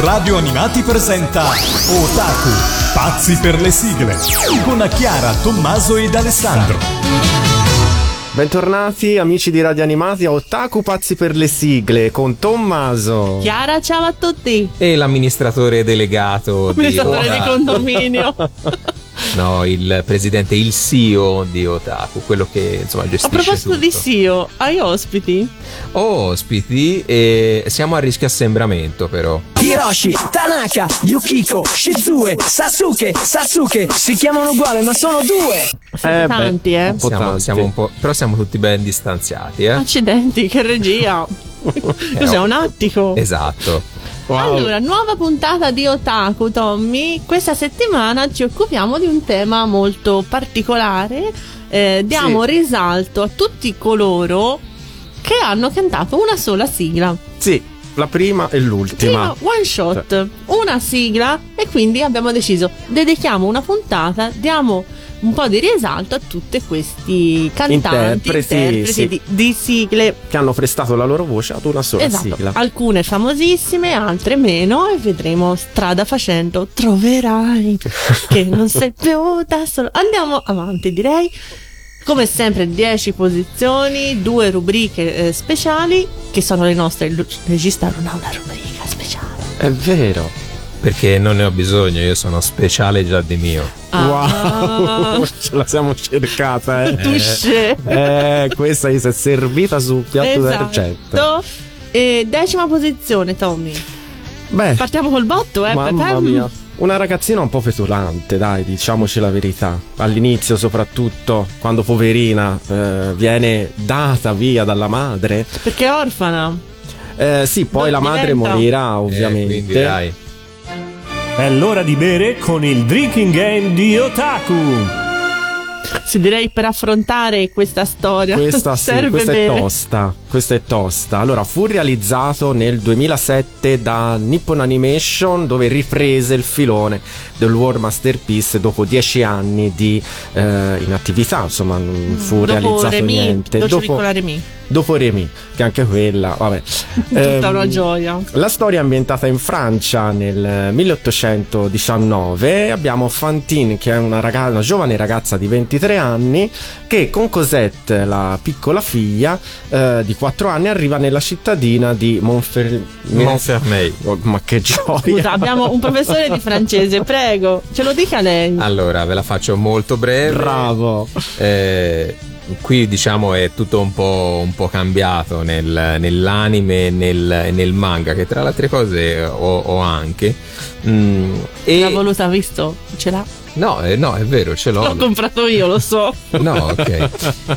Radio Animati presenta Otaku, pazzi per le sigle, con Chiara, Tommaso ed Alessandro. Bentornati amici di Radio Animati a Otaku Pazzi per le sigle con Tommaso. Chiara, ciao a tutti. E l'amministratore delegato Amministratore di di condominio. No, il presidente, il CEO di Otaku, quello che insomma A gestisce proposito tutto. di CEO, hai ospiti? Oh, ospiti e siamo a rischio assembramento però. Hiroshi, Tanaka, Yukiko, Shizue, Sasuke, Sasuke si chiamano uguali ma sono due Siete tanti, eh. un po' Siamo, tanti. siamo un po', però siamo tutti ben distanziati, eh? Accidenti, che regia. Cos'è un attico? Esatto. Allora, nuova puntata di Otaku, Tommy. Questa settimana ci occupiamo di un tema molto particolare. Eh, diamo Sì. risalto a tutti coloro che hanno cantato una sola sigla. Sì, la prima e l'ultima. Prima one shot, una sigla e quindi abbiamo deciso dedichiamo una puntata, diamo un po' di risalto a tutti questi cantanti, Interpreti, interpreti sì. di, di sigle. Che hanno prestato la loro voce ad una sola Esatto, sigla. alcune famosissime, altre meno e vedremo strada facendo troverai che non sei più da solo. Andiamo avanti, direi. Come sempre 10 posizioni, due rubriche eh, speciali che sono le nostre. Il regista non ha una rubrica speciale. È vero. Perché non ne ho bisogno, io sono speciale già di mio. Ah. Wow, ce la siamo cercata, eh. Touché. Eh, questa si è servita sul piatto. Esatto. E decima posizione, Tommy. Beh, Partiamo col botto, eh. mamma mia. Una ragazzina un po' petulante, dai, diciamoci la verità. All'inizio, soprattutto, quando poverina eh, viene data via dalla madre. Perché è orfana. Eh, sì, poi Non la madre diventa- morirà, Eh, ovviamente. quindi dai. È l'ora di bere con il drinking game di Otaku. Sì, direi per affrontare questa storia. Questa sì, serve questa è bere. tosta. Questa è tosta. Allora, fu realizzato nel 2007 da Nippon Animation, dove riprese il filone del War Masterpiece dopo dieci anni di eh, inattività. Insomma, non fu Mm, Dopo realizzato Remy, niente. Dopo, Remy. dopo Remy, che anche quella, vabbè. Tutta Ehm, una gioia. La storia è ambientata in Francia nel 1819. Abbiamo Fantine, che è una, raga- una giovane ragazza di 23 anni, che con Cosette, la piccola figlia eh, di 4 anni, arriva nella cittadina di Montfer- Montfermeil. Oh, ma che gioia! Scusa, abbiamo un professore di francese, prego, ce lo dica lei. Allora, ve la faccio molto breve. Bravo! Eh, qui diciamo è tutto un po', un po' cambiato nel- nell'anime e nel, nel manga, che tra le altre cose ho, ho anche. Mm, e- L'ha voluta, visto? Ce l'ha? No, eh, no, è vero, ce l'ho. L'ho comprato io, lo so. No, ok.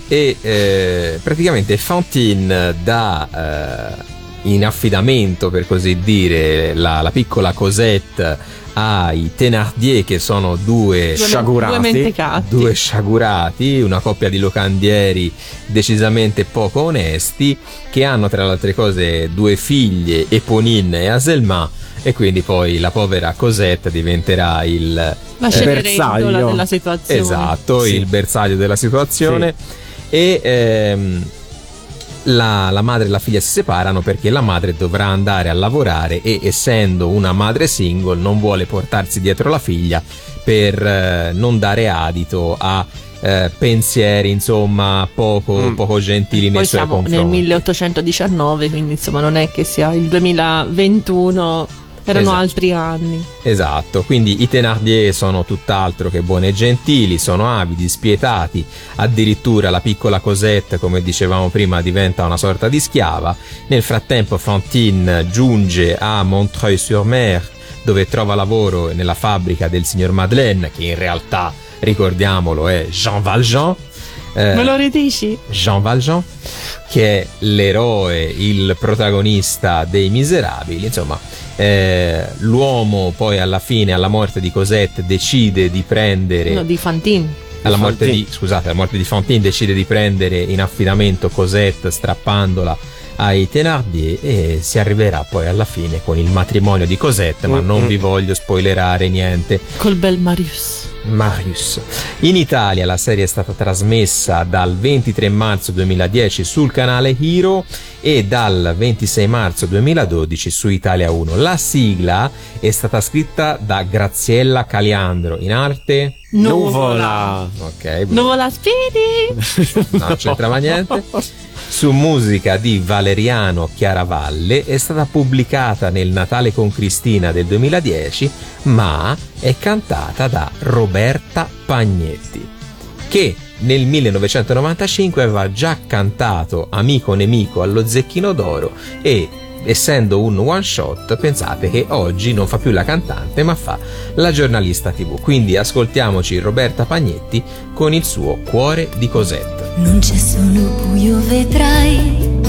e eh, praticamente Fantine dà eh, in affidamento, per così dire, la, la piccola Cosette ai Thénardier, che sono due Due, Sciagurati. due due sciagurati, una coppia di locandieri decisamente poco onesti, che hanno tra le altre cose due figlie, Eponine e Aselma, e quindi poi la povera Cosette diventerà il, La eh, bersaglio. della situazione. Esatto, Sì. il bersaglio della situazione. E ehm, la, la madre e la figlia si separano perché la madre dovrà andare a lavorare e essendo una madre single non vuole portarsi dietro la figlia per eh, non dare adito a eh, pensieri insomma poco, Mm. poco gentili Poi nei suoi siamo confronti. nel 1819, quindi insomma non è che sia il 2021, erano Esatto. altri anni. Esatto, quindi i Thénardier sono tutt'altro che buoni e gentili, sono avidi, spietati, addirittura la piccola Cosette, come dicevamo prima, diventa una sorta di schiava. Nel frattempo Fantine giunge a Montreuil-sur-Mer, dove trova lavoro nella fabbrica del signor Madeleine, che in realtà, ricordiamolo, è Jean Valjean. Eh, Me lo ridici? Jean Valjean, che è l'eroe, il protagonista dei Miserabili. Insomma, eh, l'uomo poi alla fine, alla morte di Cosette, decide di prendere. No, di Fantine. alla morte di, scusate, alla morte di Fantine decide di prendere in affidamento Cosette strappandola ai Thénardier e si arriverà poi alla fine con il matrimonio di Cosette, ma non Mm-mm. vi voglio spoilerare niente. Col bel Marius. Marius. In Italia la serie è stata trasmessa dal 23 marzo 2010 sul canale Hero e dal 26 marzo 2012 su Italia 1. La sigla è stata scritta da Graziella Caliandro, in arte Nuvola. Ok, Nuvola Spiri! no, non c'entrava niente. Su musica di Valeriano Chiaravalle è stata pubblicata nel Natale con Cristina del 2010, ma è cantata da Roberta Pagnetti, che nel 1995 aveva già cantato Amico Nemico allo Zecchino d'Oro e essendo un one shot pensate che oggi non fa più la cantante ma fa la giornalista tv quindi ascoltiamoci Roberta Pagnetti con il suo Cuore di Cosette Non c'è solo buio, vedrai.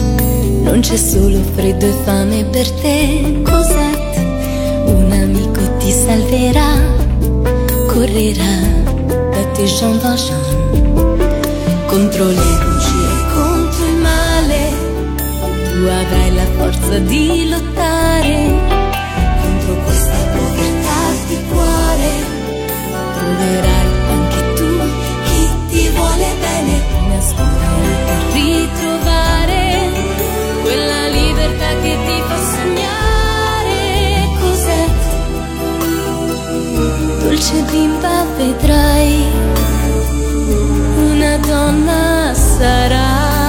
Non c'è solo freddo e fame per te. Cos'è? Un amico ti salverà. Correrà da te Jean Valjean. Contro le bugie, contro il male. Tu avrai forza di lottare. Contro questa povertà di cuore. Troverai anche tu chi ti vuole bene nascondere per ritrovare quella libertà che ti fa sognare cos'è dolce bimba vedrai una donna sarai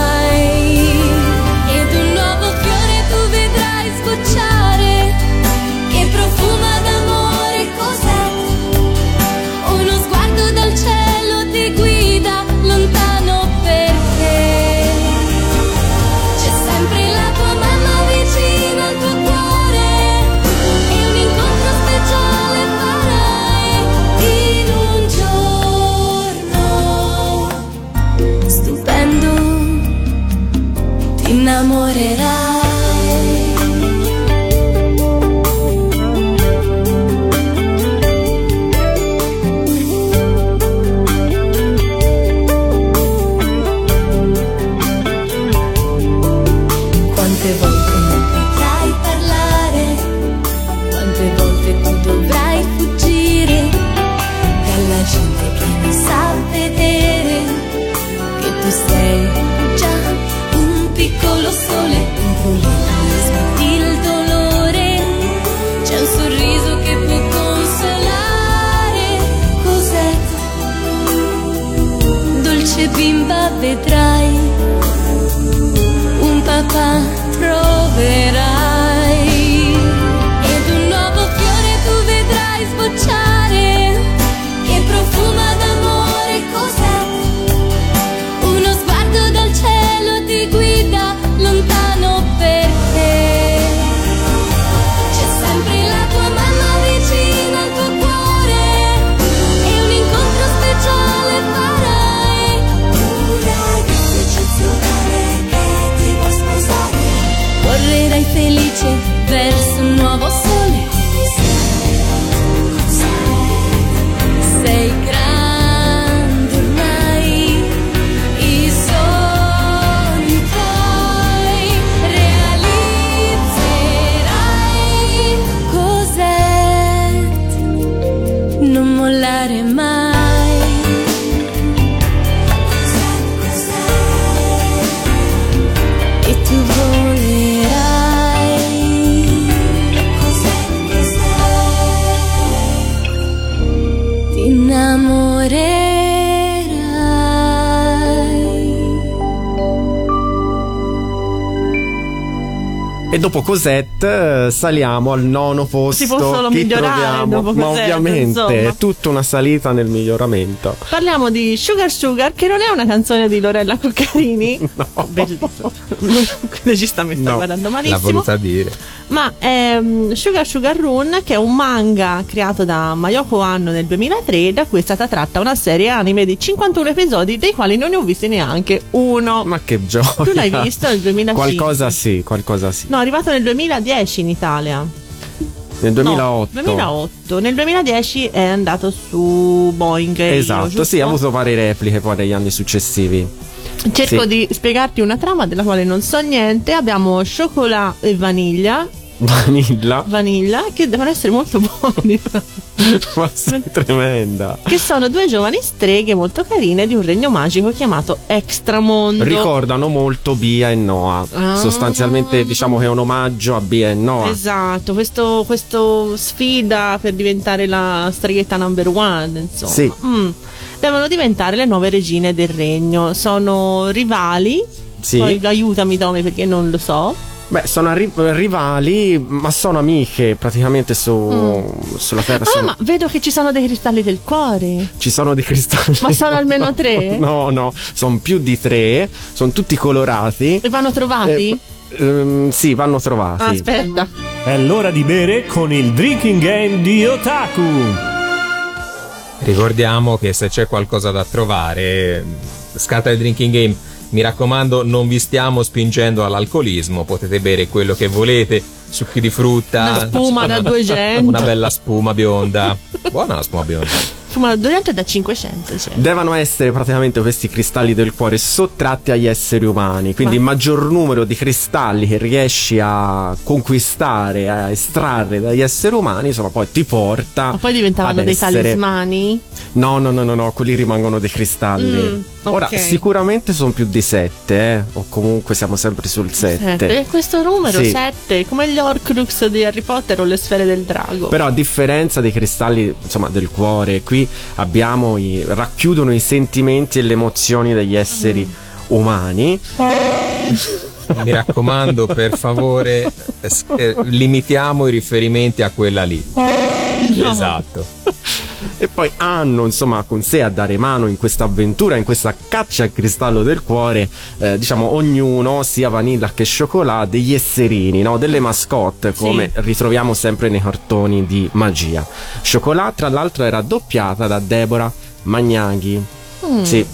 dopo Cosette eh, saliamo al nono posto. Si può solo migliorare troviamo? dopo Ma Cosette, ovviamente insomma. è tutta una salita nel miglioramento. Parliamo di Sugar Sugar, che non è una canzone di Lorella Coccarini. No. Bellissimo. Il regista mi sta No, guardando l'ha malissimo. voluta dire Ma è mm, Sugar Sugar Run, che è un manga creato da Mayoko Anno nel 2003, da cui è stata tratta una serie anime di 51 episodi, dei quali non ne ho visti neanche uno. Ma che gioia. Tu l'hai visto nel 2005? Qualcosa sì, qualcosa sì. No, è arrivato nel 2010 in Italia. Nel 2008. No, 2008. Nel 2010 è andato su Boeing. Io, Esatto, giusto? sì, ha avuto varie repliche poi negli anni successivi. Cerco Sì. di spiegarti una trama della quale non so niente. Abbiamo cioccolato e vaniglia. Vanilla. vaniglia, che devono essere molto buoni. Ma sei tremenda. che sono due giovani streghe molto carine di un regno magico chiamato Extramondo. Ricordano molto Bia e Noah. Ah. Sostanzialmente diciamo che è un omaggio a Bia e Noah. Esatto, questo, questo sfida per diventare la streghetta number one, insomma. Sì. Mm. Devono diventare le nuove regine del regno. Sono rivali. Sì. Poi aiutami Tommy perché non lo so. Beh, sono ri- rivali, ma sono amiche praticamente su, sulla Terra. Ah, sono- ma vedo che ci sono dei cristalli del cuore. Ci sono dei cristalli. Ma sono almeno tre? No, no, sono più di tre, sono tutti colorati. E vanno trovati? Eh, ehm, sì, vanno trovati. Aspetta. È l'ora di bere con il drinking game di Otaku. Ricordiamo che se c'è qualcosa da trovare, scatta il drinking game. Mi raccomando, non vi stiamo spingendo all'alcolismo, potete bere quello che volete, succhi di frutta, Una spuma da 200. una bella spuma bionda. Buona la spuma bionda. Fuma da 200 e da 500. Cioè. Devono essere praticamente questi cristalli del cuore sottratti agli esseri umani. Quindi il Ma- maggior numero di cristalli che riesci a conquistare, a estrarre dagli esseri umani, insomma, poi ti porta. Ma poi diventavano dei essere- talismani? No, no, no, no, no, quelli rimangono dei cristalli. Mm, Ora, ok. sicuramente sono più di sette, eh? o comunque siamo sempre sul sette. Sette. E questo numero Sì. 7, come gli Horcrux di Harry Potter o le sfere del drago. Però a differenza dei cristalli, insomma, del cuore, qui abbiamo i, racchiudono i sentimenti e le emozioni degli esseri Mm. umani. Mi raccomando, per favore, es- eh, limitiamo i riferimenti a quella lì. Esatto. E poi hanno, insomma, con sé a dare mano in questa avventura, in questa caccia al cristallo del cuore, eh, diciamo, ognuno, sia vanilla che cioccolato, degli esserini, no? Delle mascotte, come ritroviamo sempre nei cartoni di magia. Cioccolato, tra l'altro, era doppiata da Deborah Magnaghi. Mm. Sì.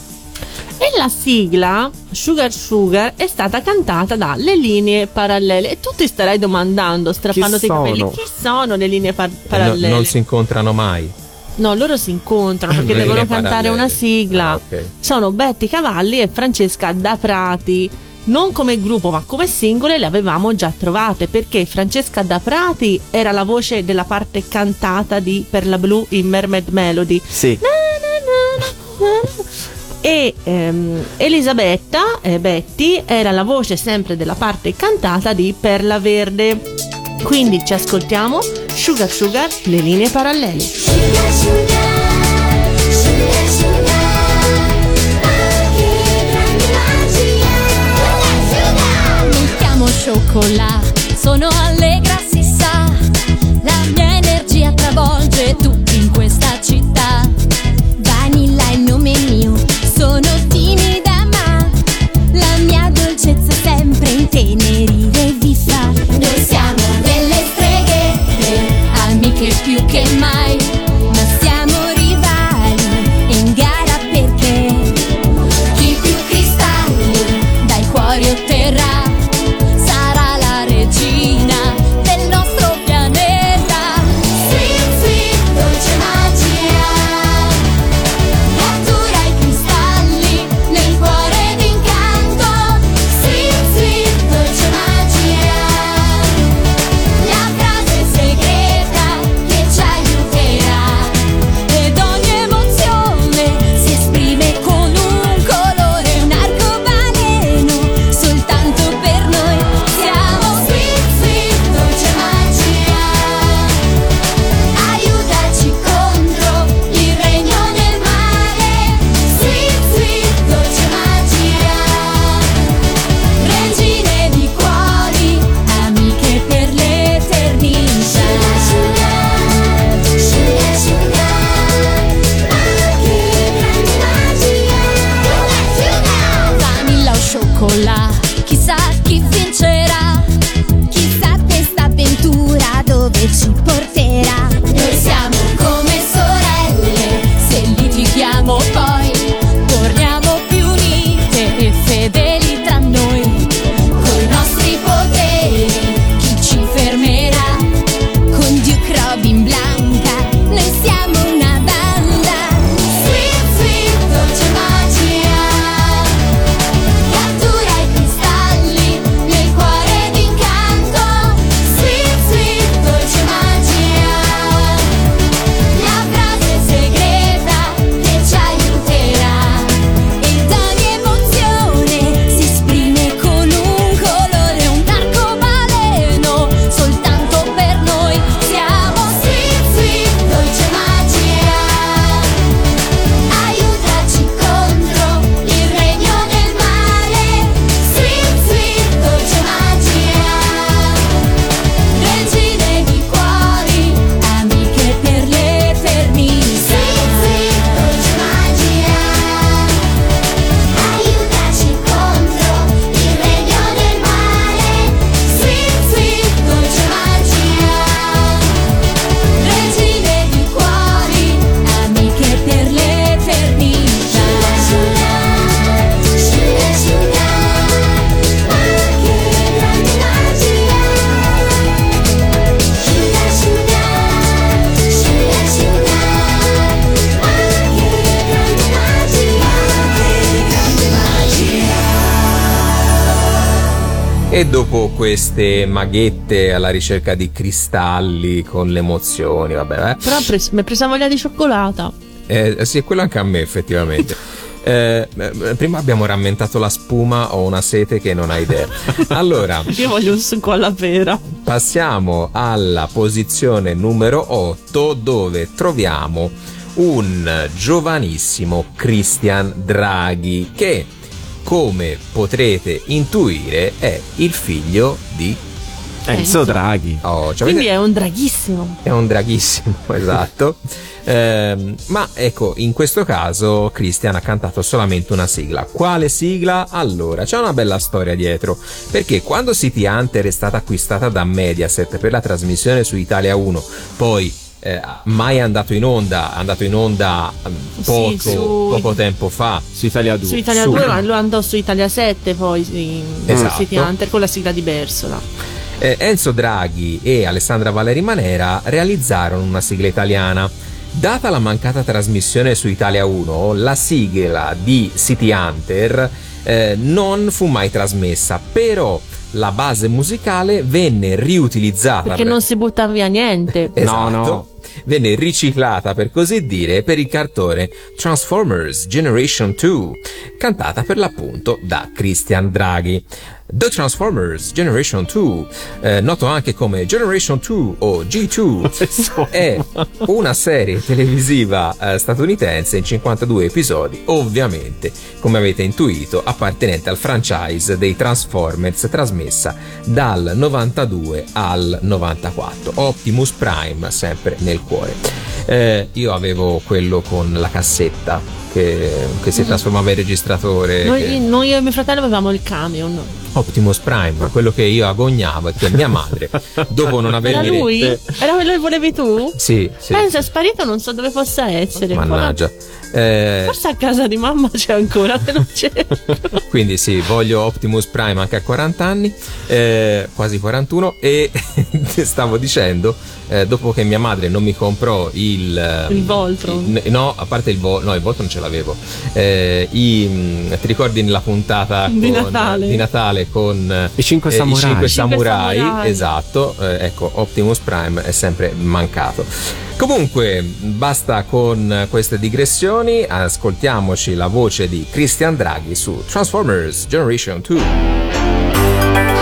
E la sigla Sugar Sugar è stata cantata dalle linee parallele. E tu ti starai domandando, strappandoti i capelli, chi sono le linee par- E no- parallele? non si incontrano mai. No, loro si incontrano perché Le devono cantare una sigla. Ah, ok. Sono Betty Cavalli e Francesca Da Prati. Non come gruppo, ma come singole le avevamo già trovate perché Francesca Da Prati era la voce della parte cantata di Per la Blu in Mermaid Melody. Sì. Na, na, na. E ehm, Elisabetta eh, Betty era la voce sempre della parte cantata di Perla Verde. Quindi ci ascoltiamo Sugar Sugar, le linee parallele. Sugar, sugar, sugar, sugar, Cioccolà, sono allegra si sa, la mia energia travolge tutti in questa E dopo queste maghette alla ricerca di cristalli con le emozioni, vabbè, eh. Però pres- mi è presa voglia di cioccolata. Eh, sì, quello anche a me, effettivamente. Eh, prima abbiamo rammentato la spuma, ho una sete che non hai idea. Allora, Io voglio un succo alla pera. passiamo alla posizione numero 8 dove troviamo un giovanissimo Christian Draghi che, come potrete intuire, è il figlio di... Enzo Draghi. Oh, cioè, Quindi avete- è un draghissimo. è un draghissimo, esatto. Ehm, ma ecco, in questo caso Christian ha cantato solamente una sigla. Quale sigla? Allora, c'è una bella storia dietro, perché quando City Hunter è stata acquistata da Mediaset per la trasmissione su Italia 1, poi eh, mai andato in onda, è andato in onda mm, poco, Sì, su- poco tempo fa. Su Italia 2. Su Italia Su. 2, ma lo andò su Italia 7 poi in Esatto. City Hunter con la sigla di Bersola. Eh, Enzo Draghi e Alessandra Valeri Manera realizzarono una sigla italiana. Data la mancata trasmissione su Italia 1, la sigla di City Hunter eh, non fu mai trasmessa, però la base musicale venne riutilizzata. Perché non si butta via niente. Esatto. No, no. Venne riciclata per così dire per il cartone Transformers Generation 2, cantata per l'appunto da Christian Draghi. The Transformers Generation 2, eh, noto anche come Generation 2 o G2, è una serie televisiva eh, statunitense in 52 episodi, ovviamente, come avete intuito, appartenente al franchise dei Transformers trasmessa dal 92 al 94. Optimus Prime sempre nel cuore. Eh, io avevo quello con la cassetta che, che si trasformava in registratore. Noi, che- noi e mio fratello avevamo il camion. Optimus Prime, quello che io agognavo e che mia madre, dopo non Era avermi lui? Era quello che volevi tu? Sì, sì. Pensa, è sparito, non so dove possa essere. Mannaggia. Eh, Forse a casa di mamma c'è ancora, se non c'è. quindi sì, voglio Optimus Prime anche a 40 anni, eh, quasi 41, e stavo dicendo, eh, dopo che mia madre non mi comprò il... eh, Il Voltron. il- no, a parte il Voltron, no, il Voltron ce l'avevo. Eh, i, mm, ti ricordi nella puntata Di con- Natale. di Natale con eh, I cinque i samurai. I samurai, samurai. esatto, eh, ecco, Optimus Prime è sempre mancato. Comunque, basta con queste digressioni, ascoltiamoci la voce di Christian Draghi su Transformers Generation 2.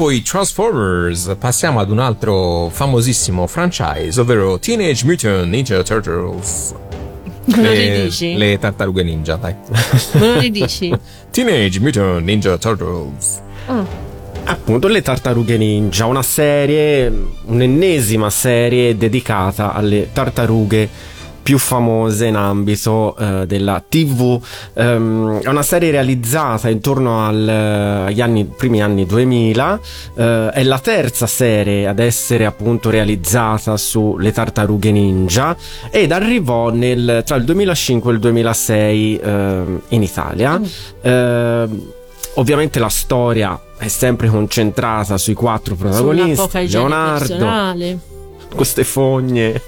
Dopo i Transformers passiamo ad un altro famosissimo franchise, ovvero Teenage Mutant Ninja Turtles. Me lo Le, ridici? le tartarughe ninja, dai. Me lo ridici? Teenage Mutant Ninja Turtles. Appunto, le tartarughe ninja, una serie, un'ennesima serie dedicata alle tartarughe più famose in ambito eh, della TV. Ehm, è una serie realizzata intorno al, eh, agli anni, primi anni 2000. eh, è la terza serie ad essere appunto realizzata sulle tartarughe ninja ed arrivò nel- tra il 2005 e il 2006 ehm, in Italia. Ehm, ovviamente la storia è sempre concentrata sui quattro protagonisti Leonardo, queste fogne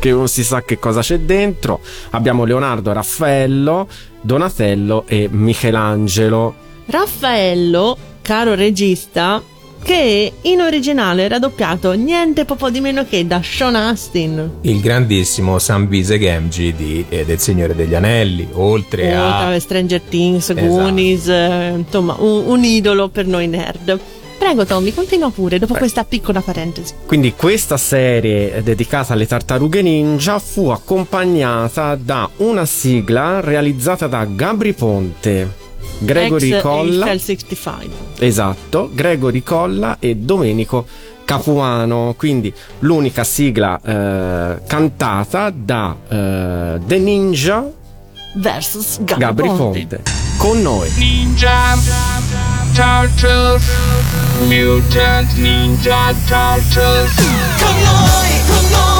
che non si sa che cosa c'è dentro abbiamo Leonardo, Raffaello Donatello e Michelangelo Raffaello, caro regista, che in originale era doppiato niente po' di meno che da Sean Astin. Il grandissimo Sambise Gamgee di, eh, del Signore degli Anelli, oltre a... Oltre a Stranger Things, Esatto. Goonies, eh, insomma, un, un idolo per noi nerd. Prego Tommy, continua pure dopo questa piccola parentesi. quindi questa serie dedicata alle tartarughe ninja fu accompagnata da una sigla realizzata da Gabri Ponte Gregory Ex Colla Eiffel 65. Esatto, Gregory Colla e Domenico Capuano, quindi l'unica sigla eh, cantata da eh, The Ninja Versus Gabri, Gabri Ponte. Ponte. Con noi. Ninja Turtles Mutant Ninja Turtles. Con noi, con noi ci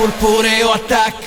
purpureo attacca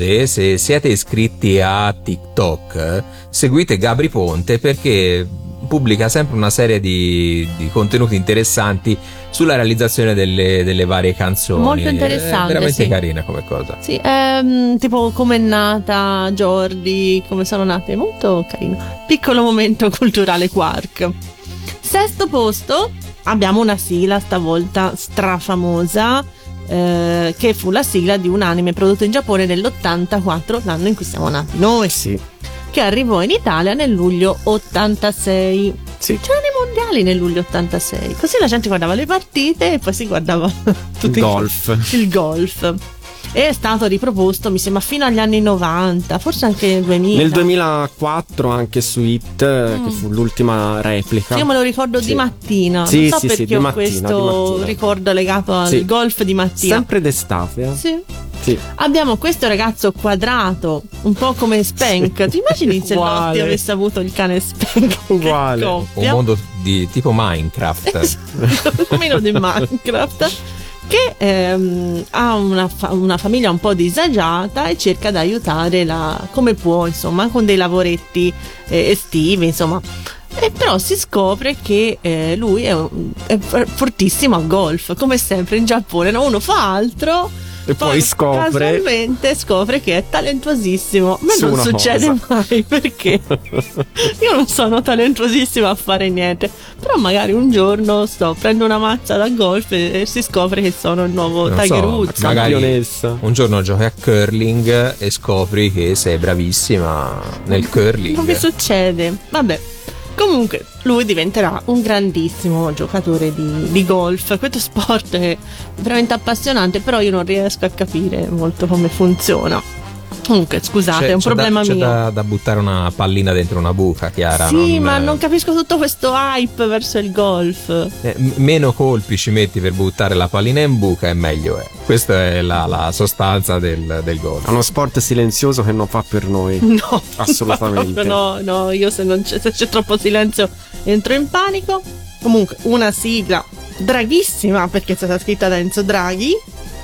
cose, se siete iscritti a TikTok, seguite Gabri Ponte perché pubblica sempre una serie di, di contenuti interessanti sulla realizzazione delle, delle varie canzoni. Molto È interessante, veramente sì. carina come cosa. Sì, ehm, tipo come è nata Jordi, come sono nate, molto carino. Piccolo momento culturale Quark. Sesto posto, abbiamo una sigla stavolta strafamosa, eh, che fu la sigla di un anime prodotto in Giappone nell'84, l'anno in cui siamo nati noi, Sì. che arrivò in Italia nel luglio 86. Sì. C'erano i mondiali nel luglio 86, così la gente guardava le partite e poi si guardava tutti i- golf. il golf. E è stato riproposto, mi sembra, fino agli anni 90, forse anche nel 2000. Nel 2004 anche su It, eh, che fu l'ultima replica. Mm. Io me lo ricordo Sì. di mattina. Sì, non so sì, perché sì, ho mattina, questo ricordo legato al Sì. golf di mattina. Sempre d'estate. eh. Sì. Sì. Abbiamo questo ragazzo quadrato, un po' come Spank. Ti immagini se. Lotti avesse avuto il cane Spank? Uguale. Un mondo di tipo Minecraft. un meno di Minecraft che ehm, ha una, fa- una famiglia un po' disagiata e cerca di aiutare la, come può insomma con dei lavoretti eh, estivi insomma e però si scopre che eh, lui è, è fortissimo a golf come sempre in Giappone no? uno fa altro E poi scopre- casualmente scopre che è talentuosissimo a me Su non succede cosa. mai perché? Io non sono talentuosissima a fare niente però magari un giorno sto prendo una mazza da golf e, e si scopre che sono il nuovo Non Tiger so, Woods. magari un giorno giochi a curling e scopri che sei bravissima nel curling. non mi succede? Vabbè comunque lui diventerà un grandissimo giocatore di, di golf. Questo sport è veramente appassionante però io non riesco a capire molto come funziona comunque scusate C'è- è un c'è da- problema c'è mio da, da buttare una pallina dentro una buca, Chiara. sì non- ma non capisco tutto questo hype verso il golf eh, m- meno colpi ci metti per buttare la pallina in buca e meglio è. Questa è la, la sostanza del, del golf. È uno sport silenzioso che non fa per noi. No, Assolutamente. No, no, io se, non c'è, se c'è troppo silenzio entro in panico. Comunque, una sigla draghissima perché è stata scritta da Enzo Draghi.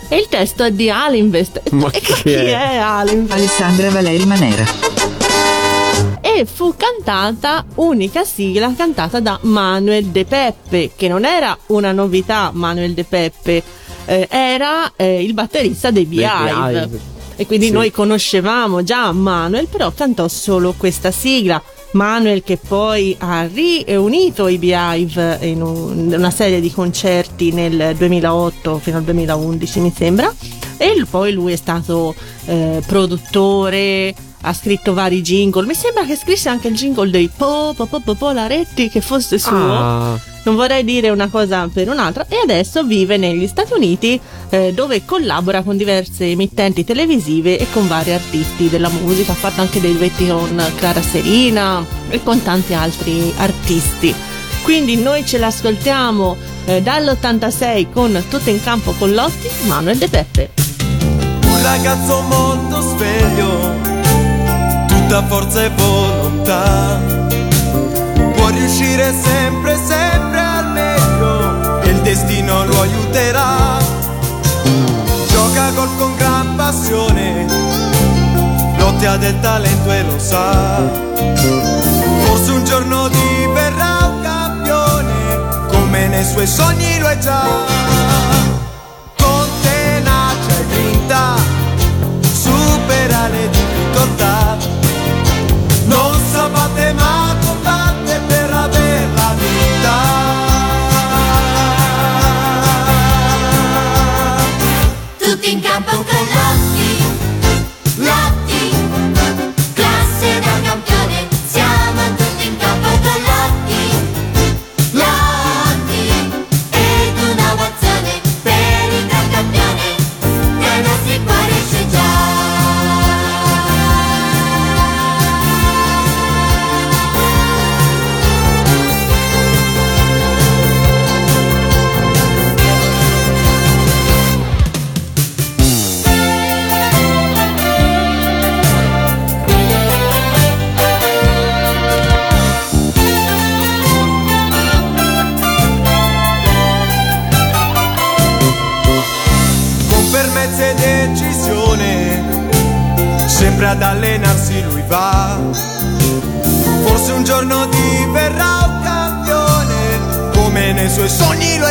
E il testo è di Alinvest. Ma e chi chi è? è Alinvest? Alessandra Valeri Manera. E fu cantata, unica sigla cantata da Manuel De Peppe, che non era una novità, Manuel De Peppe, eh, era eh, il batterista dei. Beehive. E quindi Sì. noi conoscevamo già Manuel, però cantò solo questa sigla. Manuel che poi ha riunito i Beehive in, un- in una serie di concerti nel 2008 fino al 2011 mi sembra. E poi lui è stato eh, produttore ha scritto vari jingle. Mi sembra che scrisse anche il jingle dei Po Po Po Po Polaretti che fosse suo. Ah, non vorrei dire una cosa per un'altra. E adesso vive negli Stati Uniti eh, dove collabora con diverse emittenti televisive e con vari artisti della musica, ha fatto anche dei duetti con Clara Serina e con tanti altri artisti. Quindi noi ce l'ascoltiamo eh, dall'86 con Tutto in campo con Lotti, Manuel De Peppe. Un ragazzo molto sveglio, tutta forza e volontà. Può riuscire sempre, sempre al meglio e il destino lo aiuterà. Gioca golf con gran passione, Lotti ha del talento e lo sa. Forse un giorno diverrà un campione, come nei suoi sogni lo è già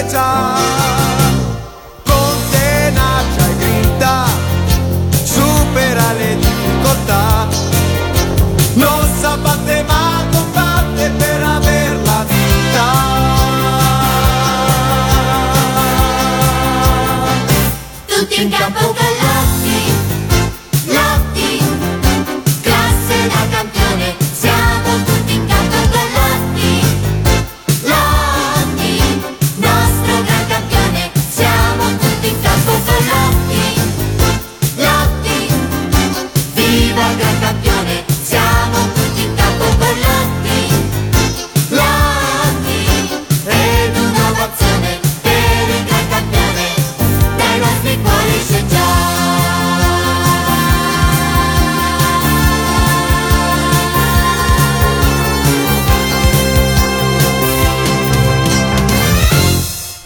sogni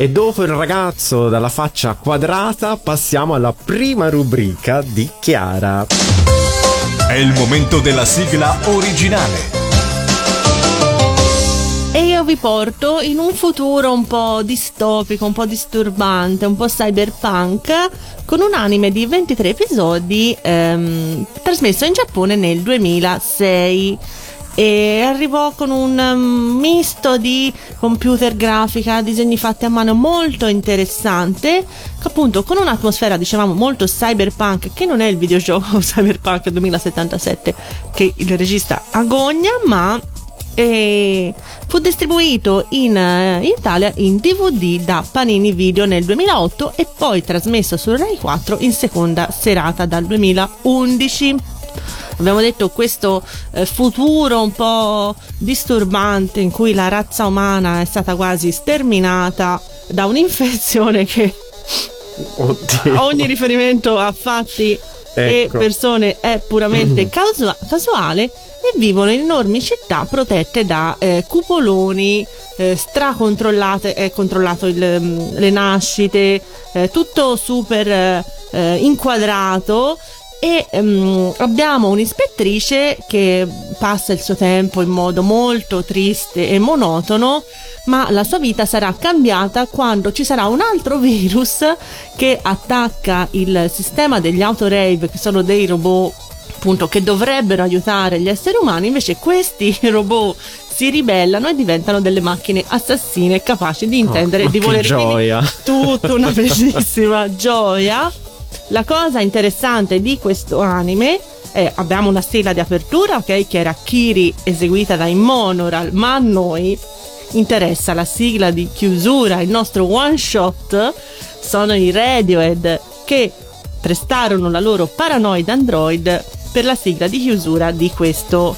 E dopo il ragazzo dalla faccia quadrata passiamo alla prima rubrica di Chiara. È il momento della sigla originale. E io vi porto in un futuro un po' distopico, un po' disturbante, un po' cyberpunk, con un anime di 23 episodi ehm, trasmesso in Giappone nel 2006 e arrivò con un um, misto di computer grafica, disegni fatti a mano molto interessante, appunto con un'atmosfera dicevamo molto cyberpunk che non è il videogioco Cyberpunk 2077 che il regista agogna, ma e fu distribuito in, eh, in Italia in DVD da Panini Video nel 2008 e poi trasmesso su Rai 4 in seconda serata dal 2011. Abbiamo detto questo eh, futuro un po' disturbante in cui la razza umana è stata quasi sterminata da un'infezione che Oddio. ogni riferimento a fatti e Ecco. persone è puramente causua- casuale e vivono in enormi città protette da eh, cupoloni eh, stracontrollate, è controllato il, mm, le nascite, eh, tutto super eh, eh, inquadrato e ehm, abbiamo un'ispettrice che passa il suo tempo in modo molto triste e monotono, ma la sua vita sarà cambiata quando ci sarà un altro virus che attacca il sistema degli autorave, che sono dei robot appunto che dovrebbero aiutare gli esseri umani, invece questi robot si ribellano e diventano delle macchine assassine capaci di intendere Oh, e di che volere Quindi gioia. tutta una bellissima gioia. La cosa interessante di questo anime è abbiamo una sigla di apertura, ok, che era Kiri eseguita dai Monoral, ma a noi interessa la sigla di chiusura, il nostro one shot sono i Radiohead che prestarono la loro Paranoid Android per la sigla di chiusura di questo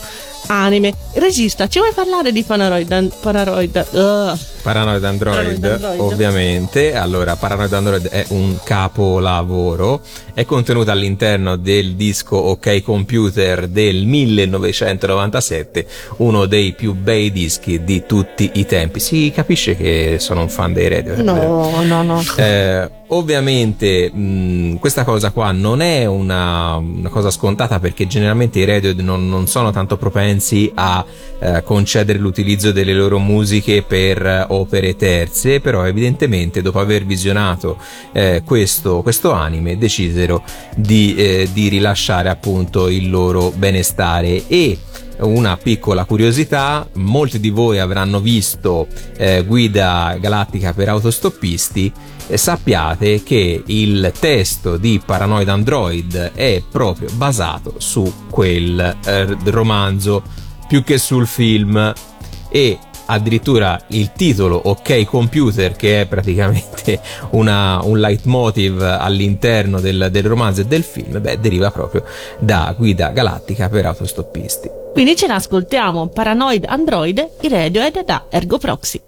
anime. Regista, ci vuoi parlare di Paranoid? Paranoid Ugh. Paranoid Android, Paranoid Android. ovviamente. Allora, Paranoid Android è un capolavoro. È contenuto all'interno del disco OK Computer del 1997, uno dei più bei dischi di tutti i tempi. Si capisce che sono un fan dei radio. No, no, no. Eh, ovviamente mh, questa cosa qua non è una, una cosa scontata perché generalmente i radio non, non sono tanto propensi a eh, concedere l'utilizzo delle loro musiche per eh, opere terze, però evidentemente dopo aver visionato eh, questo, questo anime decisero di, eh, di rilasciare appunto il loro benestare. E una piccola curiosità, molti di voi avranno visto eh, Guida Galattica per autostoppisti. E sappiate che il testo di Paranoid Android è proprio basato su quel eh, romanzo più che sul film. E addirittura il titolo OK Computer che è praticamente una, un leitmotiv all'interno del, del romanzo e del film beh, deriva proprio da Guida Galattica per autostoppisti Quindi ce l'ascoltiamo Paranoid Android, i Radiohead da Ergo Proxy.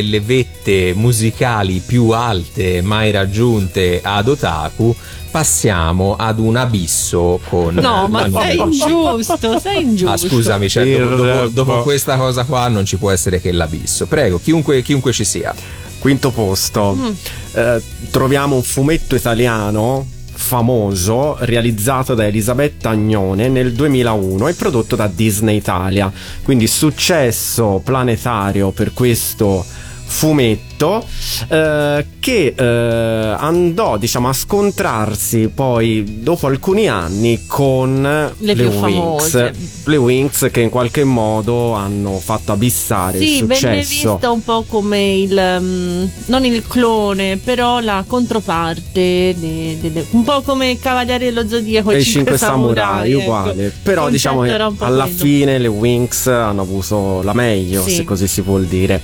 Delle vette musicali più alte mai raggiunte ad Otaku, passiamo ad un abisso con No, ma la sei nuova- ingiusto, sei ingiusto. Ah, scusami, cioè, dopo, dopo- dopo questa cosa qua non ci può essere che l'abisso. Prego, chiunque, chiunque ci sia. Quinto posto. Mm. Eh, troviamo un fumetto italiano famoso realizzato da Elisabetta Agnone nel 2001 e prodotto da Disney Italia. Quindi successo planetario per questo fumetto eh, che eh, andò diciamo a scontrarsi poi dopo alcuni anni con Le più famose. le Wings che in qualche modo hanno fatto abissare Sì, il venne successo vista un po' come il mm, non il clone, però la controparte, de- de- de- un po' come Cavalieri dello Zodiaco e i i cinque samurai ecco. uguale però Il diciamo che concetto alla quello. fine le Wings hanno avuto la meglio Sì. se così si vuol dire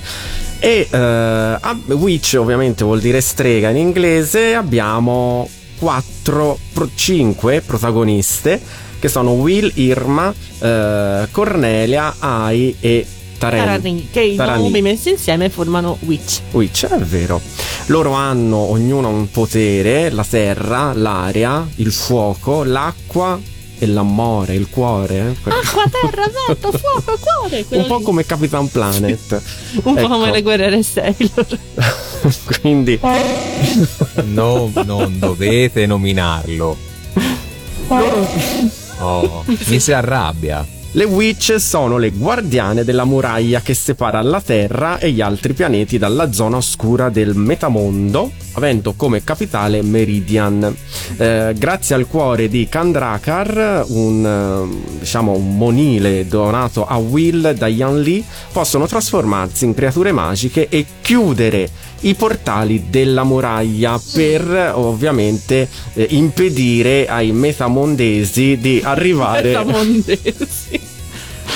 e eh, a- Witch ovviamente vuol dire strega in inglese abbiamo 4 5 protagoniste che sono Will, Irma, eh, Cornelia, Ai e Taren. Tarani, che i nomi messi insieme formano Witch. Witch, è vero. Loro hanno ognuno un potere, la terra, l'aria, il fuoco, l'acqua e l'amore, il cuore. eh. Acqua, terra, vento, fuoco, cuore. un po' lì. come Capitan Planet. Un po' Ecco. come le guerriere Sailor. Quindi No, non dovete nominarlo. Oh, mi si arrabbia. Le Witch sono le guardiane della muraglia che separa la Terra e gli altri pianeti dalla zona oscura del metamondo, avendo come capitale Meridian. Eh, grazie al cuore di Kandrakar, un, eh, diciamo, un monile donato a Will da Yan Li, possono trasformarsi in creature magiche e chiudere i portali della muraglia per ovviamente eh, impedire ai metamondesi di arrivare Metamondesi.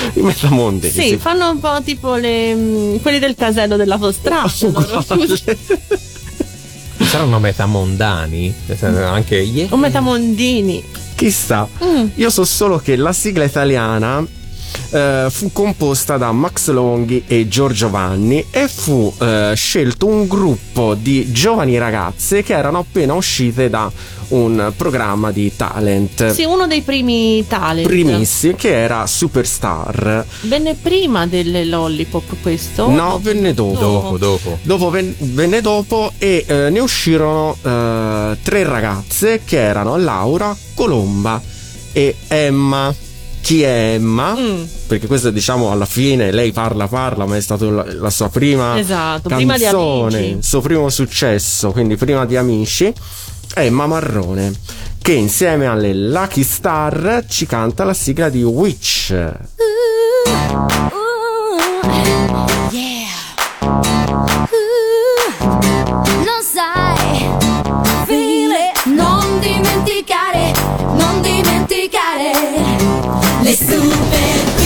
i metamondesi Sì, fanno un po' tipo le, mm, quelli del casello della Fostrada. loro. Saranno metamondani? Anche ieri. o metamondini. chissà Mm. io so solo che la sigla italiana eh, fu composta da Max Longhi e Giorgio Vanni e fu eh, scelto un gruppo di giovani ragazze che erano appena uscite da un programma di talent Sì, uno dei primi talent. primissimi che era Superstar Venne prima delle Lollipop questo? no venne dopo Dopo, dopo. Dopo ven- venne dopo e eh, ne uscirono eh, tre ragazze che erano Laura, Colomba e Emma. Chi è Emma? Mm. Perché questo diciamo alla fine lei parla parla, ma è stata la, la sua prima Esatto, prima di canzone, Amici. il suo primo successo, quindi prima di Amici. Emma Marrone che insieme alle Lucky Star ci canta la sigla di Witch. Non sai, file, non dimenticare, non dimenticare le super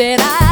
vincerà. Ad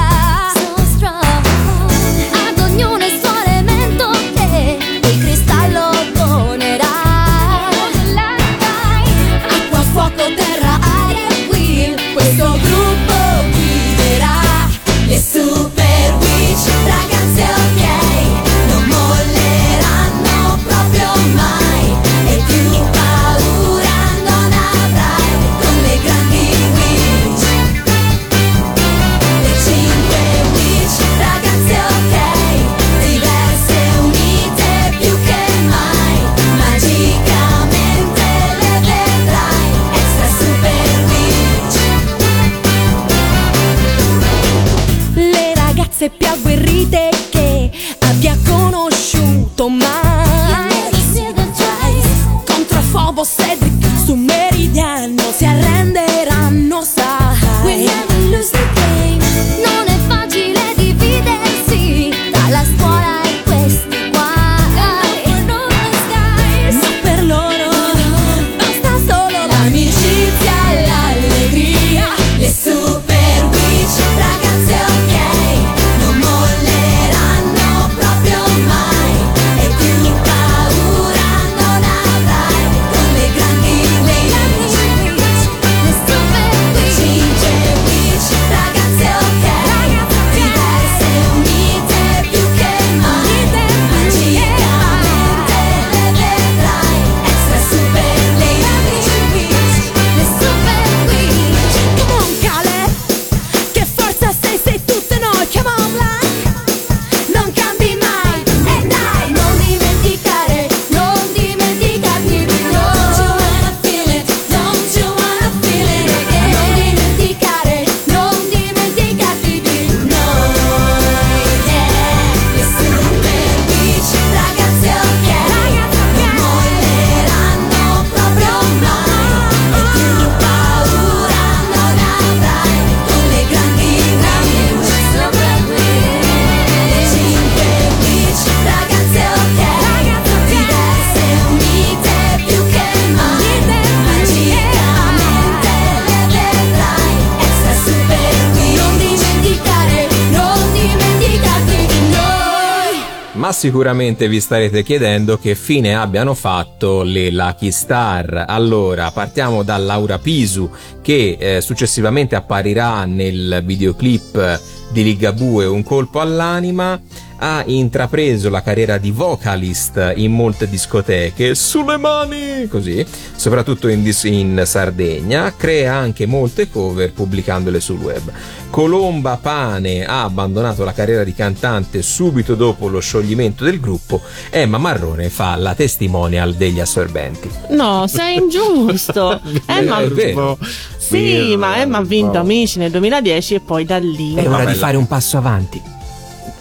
sicuramente vi starete chiedendo che fine abbiano fatto le Lucky Star. Allora, partiamo da Laura Pisu, che eh, successivamente apparirà nel videoclip di Ligabue Un colpo all'anima. Ha intrapreso la carriera di vocalist in molte discoteche, sulle mani, così, soprattutto in, dis- in Sardegna. Crea anche molte cover pubblicandole sul web. Colomba Pane ha abbandonato la carriera di cantante subito dopo lo scioglimento del gruppo. Emma Marrone fa la testimonial degli assorbenti. No, sei ingiusto. Emma, È vero. sì, ma Emma ha vinto Amici nel 2010 e poi da lì. È ora di fare un passo avanti.